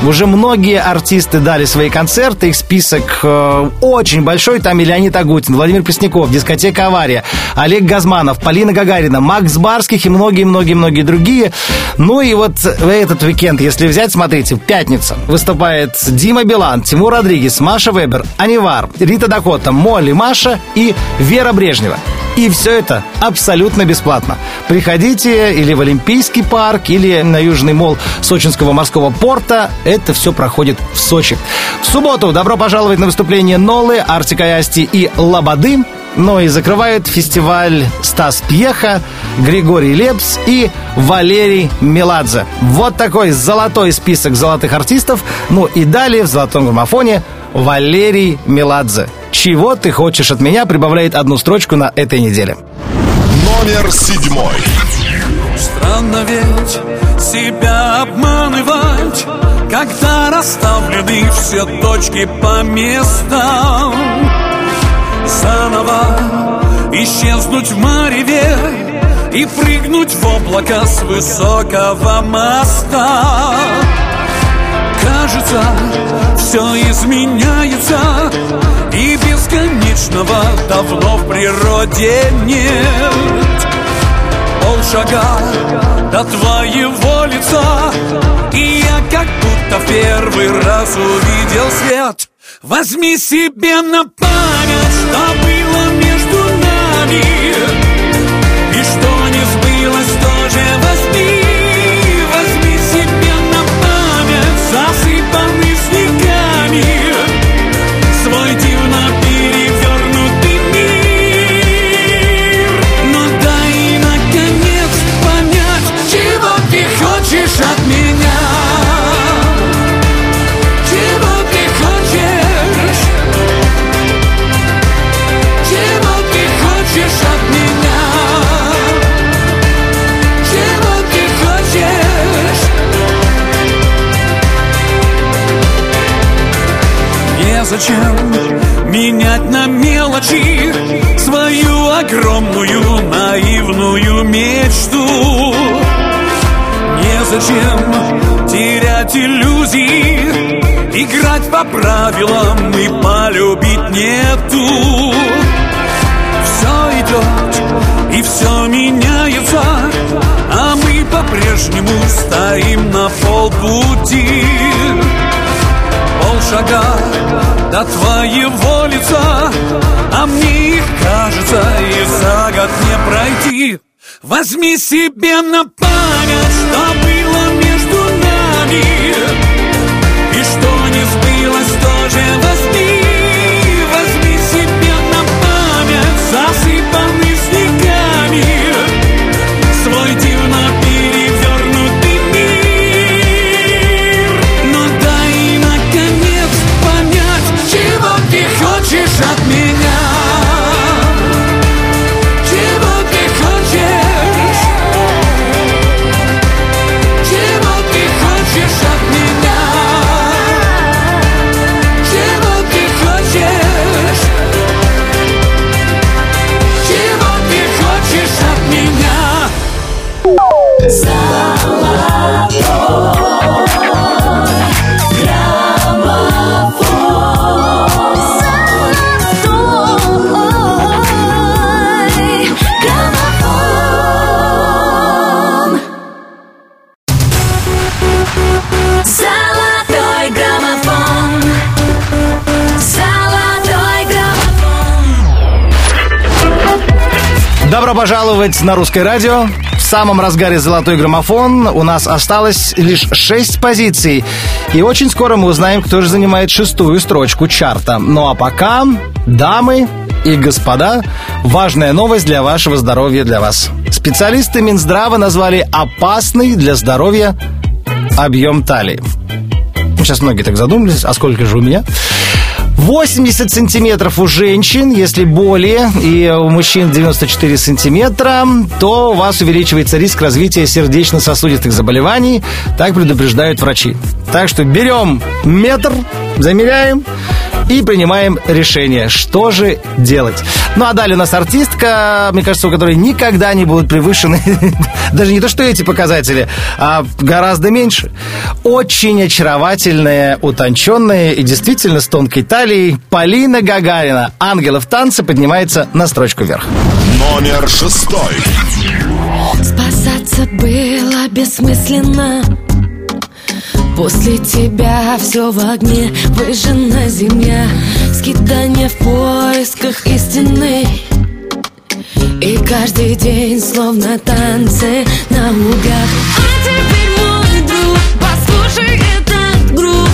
Уже многие артисты дали свои концерты, их список э, очень большой. Там и Леонид Агутин, Владимир Пресняков, дискотека «Авария», Олег Газманов, Полина Гагарина, Макс Барских и многие-многие-многие другие. Ну и вот в этот уикенд, если взять, смотрите, пятница. Выступает Дима Билан, Тимур Родригес, Маша Вебер, Анивар, Рита Дакота, Молли Маша и Вера Брежнева. И все это абсолютно бесплатно. Приходите или в Олимпийский парк, или на Южный мол Сочинского морского порта. Это все проходит в Сочи. В субботу добро пожаловать на выступление Нолы, Артика и Асти и Лободы. Ну и закрывает фестиваль Стас Пьеха, Григорий Лепс и Валерий Меладзе. Вот такой золотой список золотых артистов. Ну и далее в золотом граммофоне Валерий Меладзе. Чего ты хочешь от меня прибавляет одну строчку на этой неделе. Номер седьмой. Странно ведь себя обманывать Когда расставлены все точки по местам Заново исчезнуть в мареве И прыгнуть в облако с высокого моста. Кажется, все изменяется И бесконечного давно в природе нет. Полшага до твоего лица И я как будто в первый раз увидел свет. Возьми себе на память, что было между нами Незачем менять на мелочи Свою огромную наивную мечту? Незачем терять иллюзии Играть по правилам и полюбить нету. Все идет и все меняется А мы по-прежнему стоим на полпути. Полшага до твоего лица А мне кажется и за год не пройти. Возьми себе на память, что было между нами. И что не сбылось, тоже пожаловать на русское радио. В самом разгаре «Золотой граммофон» у нас осталось лишь шесть позиций. И очень скоро мы узнаем, кто же занимает шестую строчку чарта. Ну а пока, дамы и господа, важная новость для вашего здоровья, для вас. Специалисты Минздрава назвали опасный для здоровья объем талии. Сейчас многие так задумались, а сколько же у меня? 80 сантиметров у женщин, если более, и у мужчин 94 сантиметра, то у вас увеличивается риск развития сердечно-сосудистых заболеваний. Так предупреждают врачи. Так что берем метр, замеряем и принимаем решение, что же делать. Ну а далее у нас артистка, мне кажется, у которой никогда не будут превышены даже не то, что эти показатели, а гораздо меньше. Очень очаровательная, утонченная и действительно с тонкой талией Полина Гагарина. Ангелов танца поднимается на строчку вверх. Номер шестой. Спасаться было бессмысленно После тебя все в огне Выжжена земля Скитание в поисках истины. И каждый день словно танцы на угах А теперь мой друг Послушай этот грув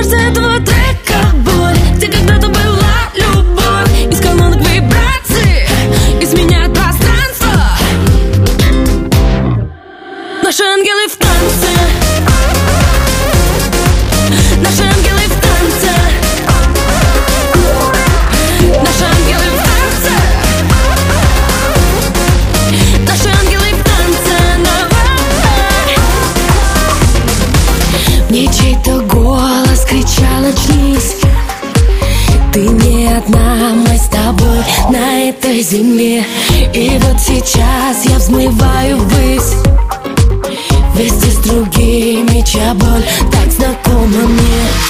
É tudo. На этой земле И вот сейчас я взмываю ввысь Вместе с другими, чья боль так знакома мне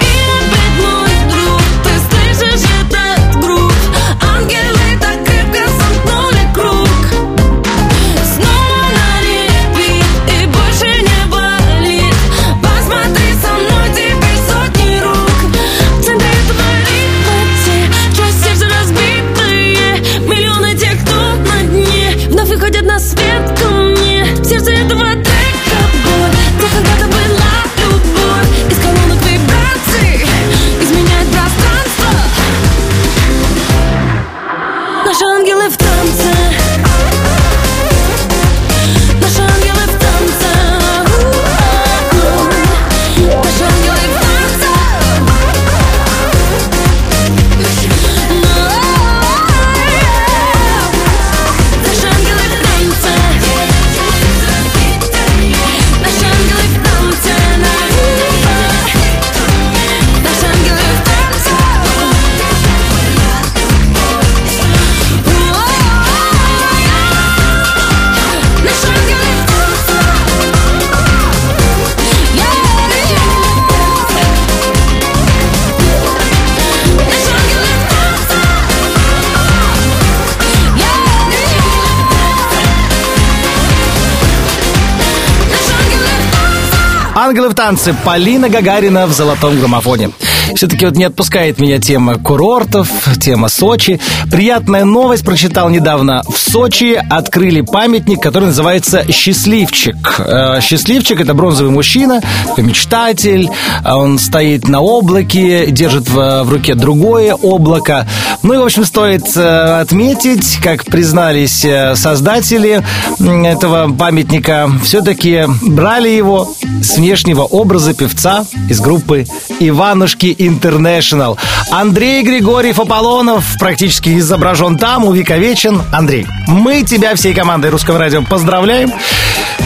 Ангелы в танце. Полина Гагарина в золотом граммофоне. Все-таки вот не отпускает меня тема курортов, тема Сочи. Приятная новость прочитал недавно. В Сочи открыли памятник, который называется «Счастливчик». Э, Счастливчик – это бронзовый мужчина, мечтатель. Он стоит на облаке, держит в, руке другое облако. Ну и, в общем, стоит э, отметить, как признались э, создатели этого памятника, все-таки брали его с внешнего образа певца из группы Иванушки Energy International. Андрей Григорьев Аполлонов практически изображен там, увековечен. Андрей, мы тебя всей командой Русского радио поздравляем.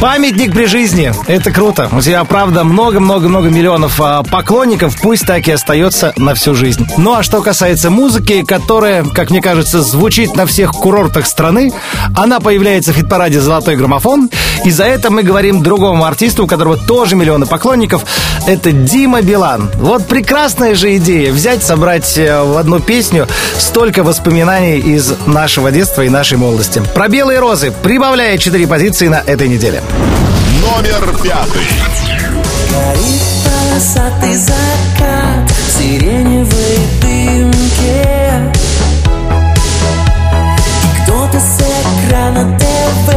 Памятник при жизни. Это круто. У тебя, правда, много-много-много миллионов а, поклонников. Пусть так и остается на всю жизнь. Ну а что касается музыки, которая, как мне кажется, звучит на всех курортах страны, она появляется в хит-параде «Золотой граммофон». И за это мы говорим другому артисту, у которого тоже миллионы поклонников. Это Дима Билан. Вот прекрасная же идея взять, собрать э, в одну песню столько воспоминаний из нашего детства и нашей молодости. Про белые розы прибавляя 4 позиции на этой неделе. Номер пятый. Горит полосатый закат в сиреневой дымке И кто-то с экрана ТВ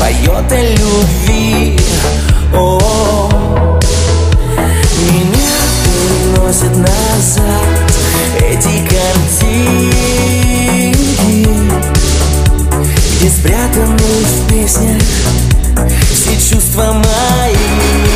поет о любви О, переносит назад эти картинки Где спрятаны в песнях все чувства мои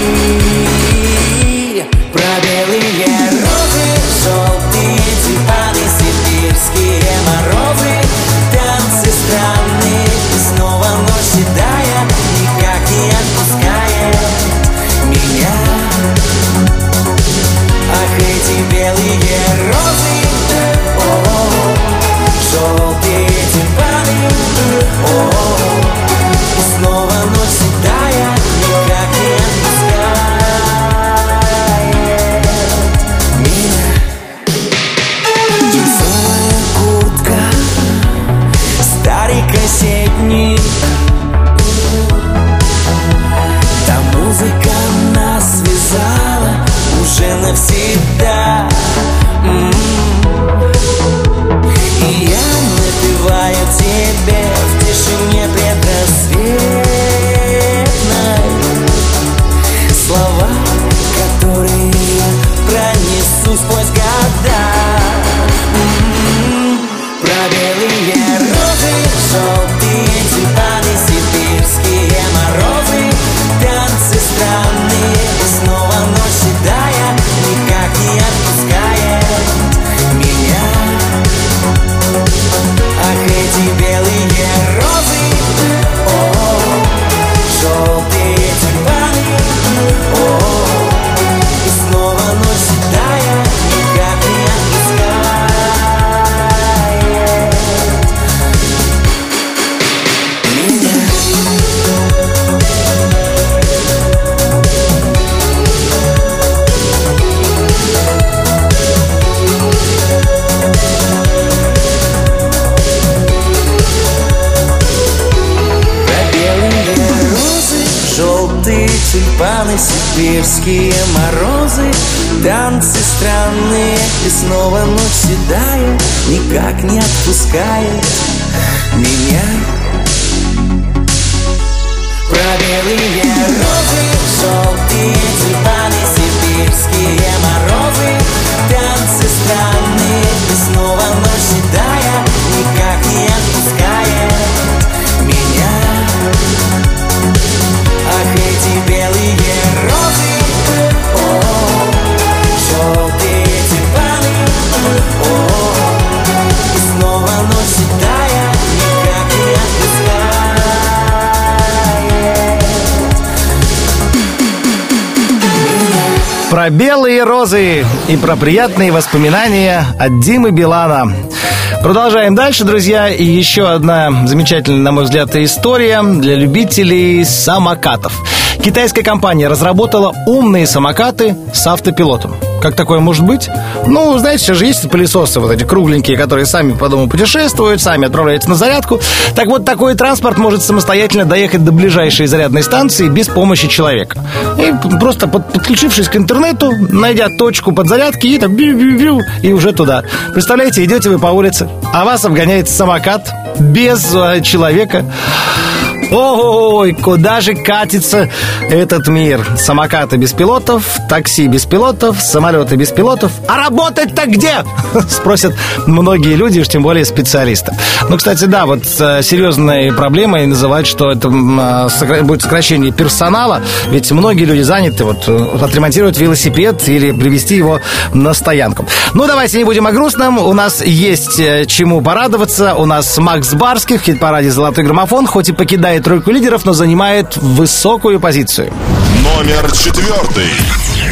белые розы и про приятные воспоминания от Димы Билана. Продолжаем дальше, друзья. И еще одна замечательная, на мой взгляд, история для любителей самокатов. Китайская компания разработала умные самокаты с автопилотом. Как такое может быть? Ну, знаете, сейчас же есть пылесосы вот эти кругленькие, которые сами по дому путешествуют, сами отправляются на зарядку. Так вот, такой транспорт может самостоятельно доехать до ближайшей зарядной станции без помощи человека. И просто под- подключившись к интернету, найдя точку подзарядки, и так бью-бью-бью, и уже туда. Представляете, идете вы по улице, а вас обгоняет самокат без э, человека. Ой, куда же катится этот мир? Самокаты без пилотов, такси без пилотов, самолеты без пилотов. А работать-то где? Спросят многие люди, уж тем более специалисты. Ну, кстати, да, вот э, серьезной проблемой называют, что это э, будет сокращение персонала, ведь многие люди заняты вот э, отремонтировать велосипед или привести его на стоянку. Ну, давайте не будем о грустном. У нас есть чему порадоваться. У нас Макс Барских в хит-параде «Золотой граммофон», хоть и покидает тройку лидеров, но занимает высокую позицию. Номер четвертый.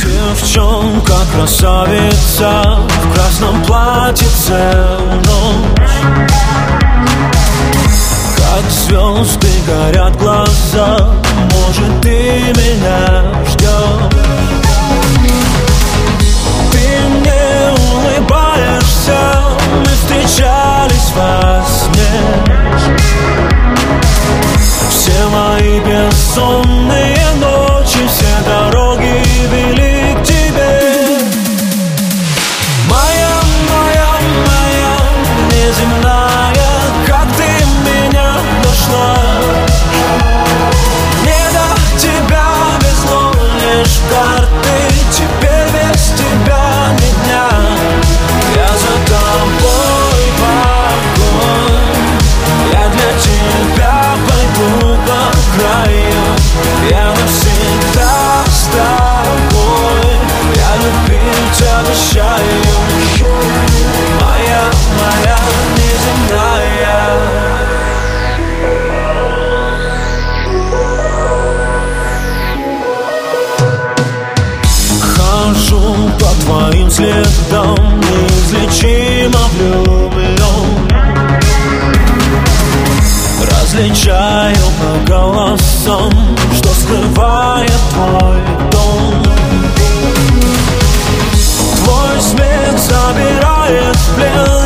Девчонка красавица в красном платьице ночь Как звезды горят глаза, может ты меня ждешь Ты мне улыбаешься, мы встречались во мои Различаю по голосам, что скрывает твой дом. Твой свет забирает в плен,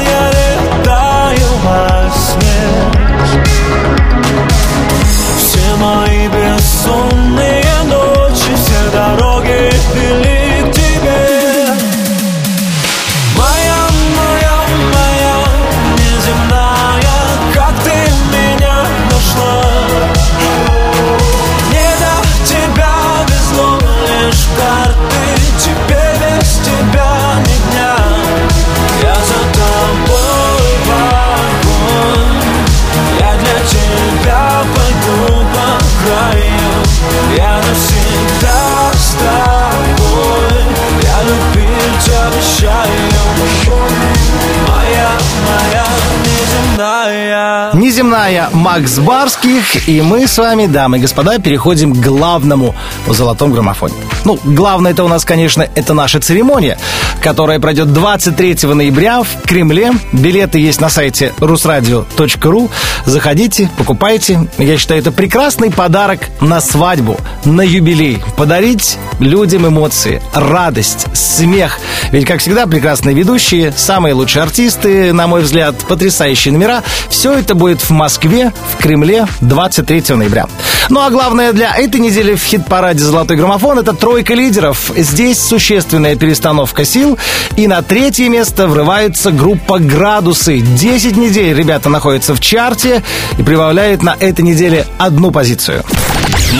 Неземная Макс Барских, и мы с вами, дамы и господа, переходим к главному в золотом граммофоне. Ну, главное это у нас, конечно, это наша церемония, которая пройдет 23 ноября в Кремле. Билеты есть на сайте rusradio.ru. Заходите, покупайте. Я считаю, это прекрасный подарок на свадьбу, на юбилей. Подарить людям эмоции, радость, смех. Ведь, как всегда, прекрасные ведущие, самые лучшие артисты, на мой взгляд, потрясающие номера. Все это будет в Москве, в Кремле 23 ноября. Ну а главное для этой недели в хит-параде «Золотой граммофон» это тройка лидеров. Здесь существенная перестановка сил. И на третье место врывается группа «Градусы». 10 недель ребята находятся в чарте и прибавляют на этой неделе одну позицию.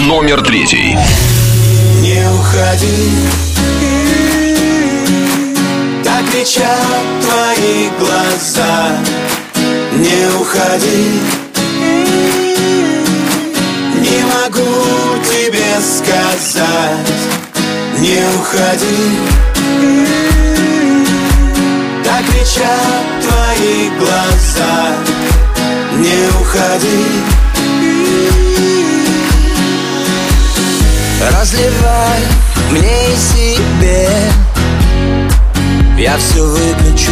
Номер третий. Не уходи Так кричат твои глаза Не уходи Не могу тебе сказать Не уходи кричат твои глаза Не уходи. Разливай мне и себе. Я все выключу.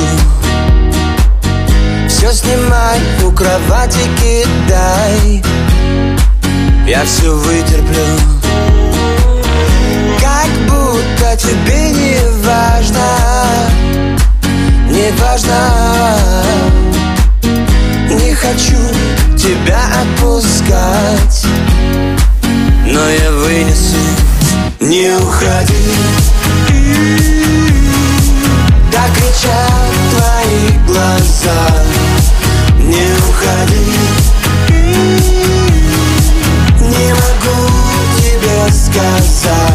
Все снимай, у кровати кидай Я все вытерплю. Как будто тебе не не важно. Не хочу тебя отпускать Но я вынесу Не уходи. Так кричат твои глаза Не уходи. Не могу тебе сказать.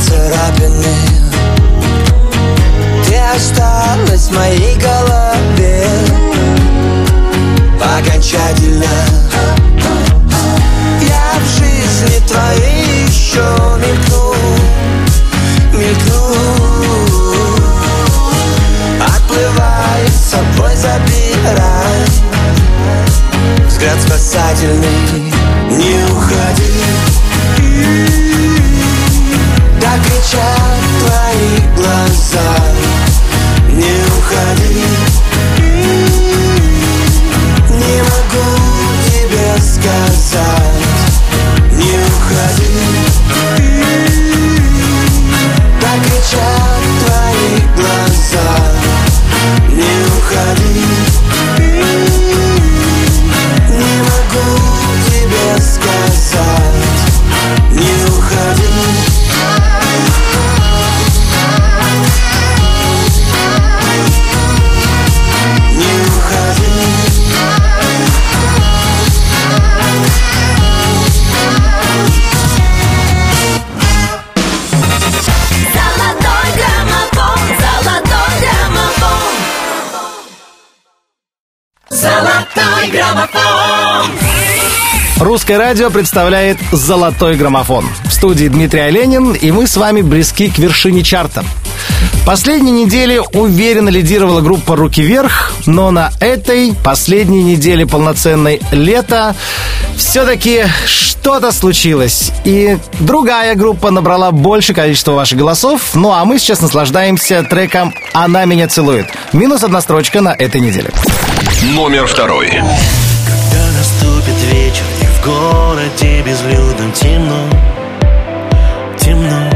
царапины Ты осталась в моей голове. Окончательно. Я в жизни твоей еще мелькну Мелькну. Отплывай, с собой забирай. Взгляд спасательный Не уходи. Кричат твои глаза Русское радио представляет «Золотой граммофон». В студии Дмитрий Оленин, и мы с вами близки к вершине чарта. Последние недели уверенно лидировала группа «Руки вверх», но на этой последней неделе полноценной лета все-таки что-то случилось. И другая группа набрала больше количества ваших голосов. Ну а мы сейчас наслаждаемся треком «Она меня целует». Минус одна строчка на этой неделе. Номер второй. Когда наступит вечер в городе безлюдном темно, темно.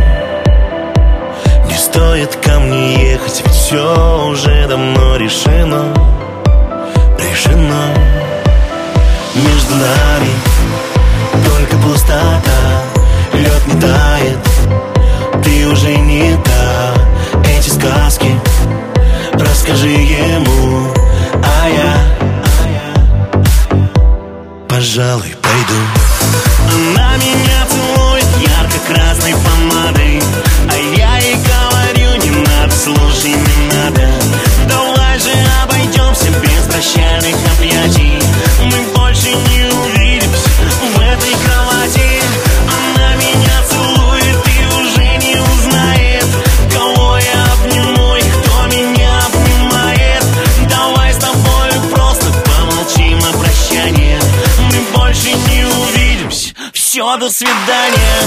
Не стоит ко мне ехать, ведь все уже давно решено, решено. Между нами только пустота, лед не тает Ты уже не та, эти сказки Расскажи ему, а я пожалуй, пойду. Она меня целует ярко-красной помадой А я ей говорю, не надо, слушай, не надо Давай же обойдемся без прощальных до свидания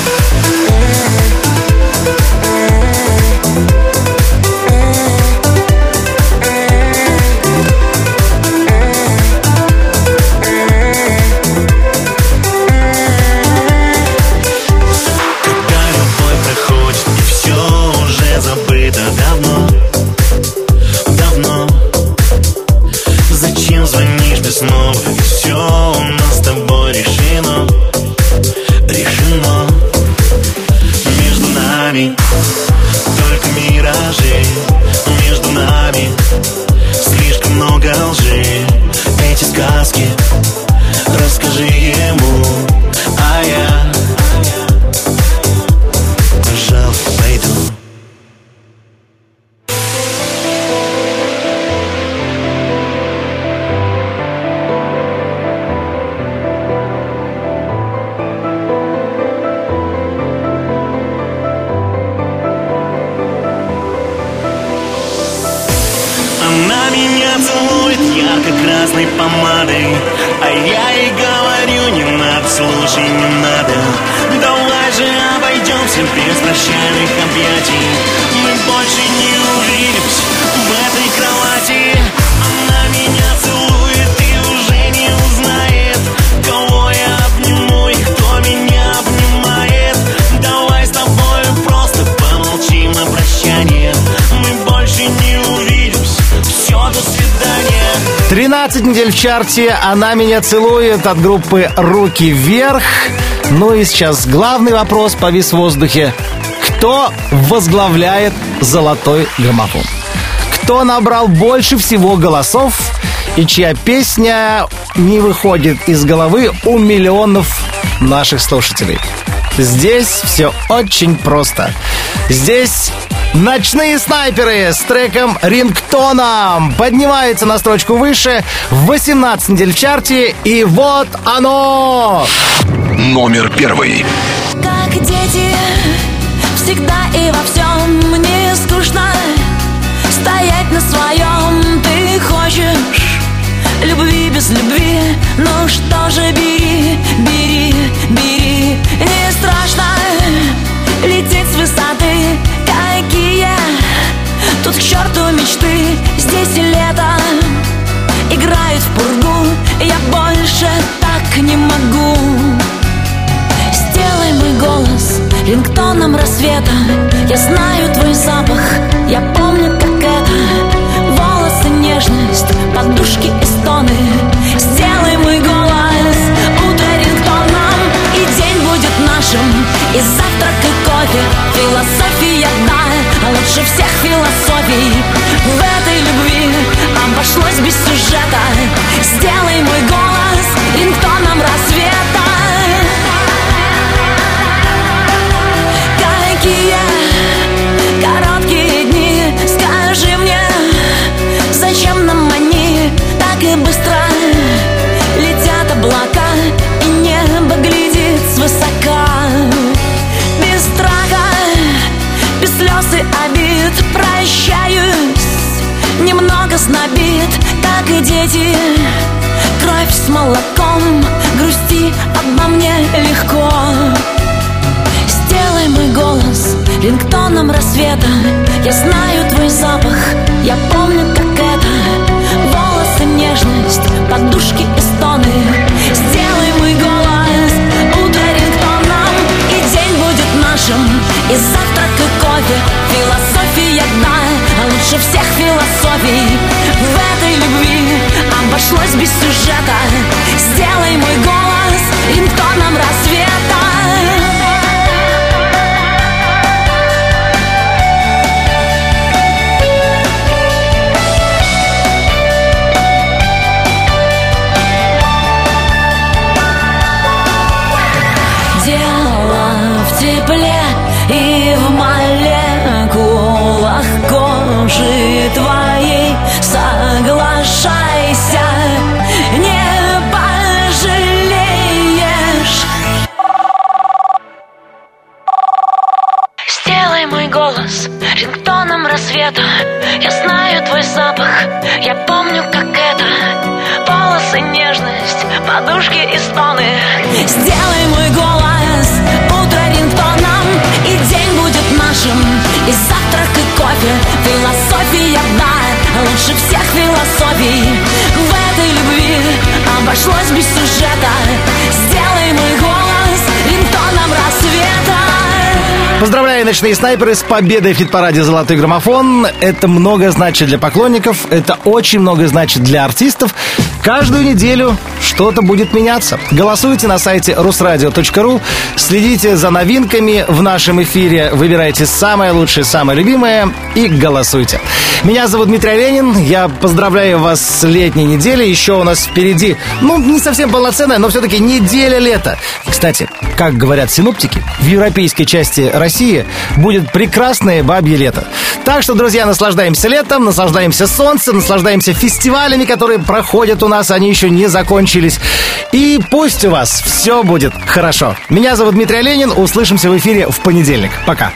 Она меня целует ярко-красной помадой. А я ей говорю, не надо, слушай, не надо. Давай же обойдемся без прощальных объятий. Мы больше не увидимся 13 недель в чарте «Она меня целует» от группы «Руки вверх». Ну и сейчас главный вопрос повис в воздухе. Кто возглавляет «Золотой граммофон»? Кто набрал больше всего голосов и чья песня не выходит из головы у миллионов наших слушателей? Здесь все очень просто. Здесь Ночные снайперы с треком «Рингтоном» поднимаются на строчку выше в 18 недель в чарте. И вот оно! Номер первый. Как дети, всегда и во всем мне скучно Стоять на своем ты хочешь Любви без любви, ну что же бери, бери, бери Не Здесь лето. Играет в пургу Я больше так не могу. Сделай мой голос рингтоном рассвета. Я знаю твой запах, я помню, как это. Волосы, нежность, подушки и стоны. Сделай мой голос утро рингтоном. И день будет нашим, и завтрак, и кофе. Философия, лучше всех философий. В этой любви обошлось без сюжета. Сделай мой голос рингтоном рассвета. Какие короткие дни Скажи мне, зачем нам они Так и быстро летят облака немного знобит Как и дети, кровь с молоком Грусти обо мне легко. Сделай мой голос рингтоном рассвета. Я знаю твой запах, я помню, как это. Волосы, нежность, подушки и стоны. Сделай мой голос утро рингтоном. И день будет нашим, и завтрак, и кофе. Философия, да, лучше всех философий. В этой любви обошлось без сюжета. Сделай мой голос рингтоном рассвета Соглашайся, обошлось без сюжета Сделай мой голос рингтоном рассвета Поздравляю, ночные снайперы, с победой в хит-параде «Золотой граммофон». Это много значит для поклонников, это очень много значит для артистов. Каждую неделю что-то будет меняться. Голосуйте на сайте русрадио.ру, следите за новинками в нашем эфире, выбирайте самое лучшее, самое любимое и голосуйте. Меня зовут Дмитрий Ленин, я поздравляю вас с летней неделей. Еще у нас впереди, ну, не совсем полноценная, но все-таки неделя лета. Кстати, как говорят синоптики, в европейской части России будет прекрасное бабье лето. Так что, друзья, наслаждаемся летом, наслаждаемся солнцем, наслаждаемся фестивалями, которые проходят у нас, они еще не закончились. И пусть у вас все будет хорошо. Меня зовут Дмитрий Ленин, услышимся в эфире в понедельник. Пока.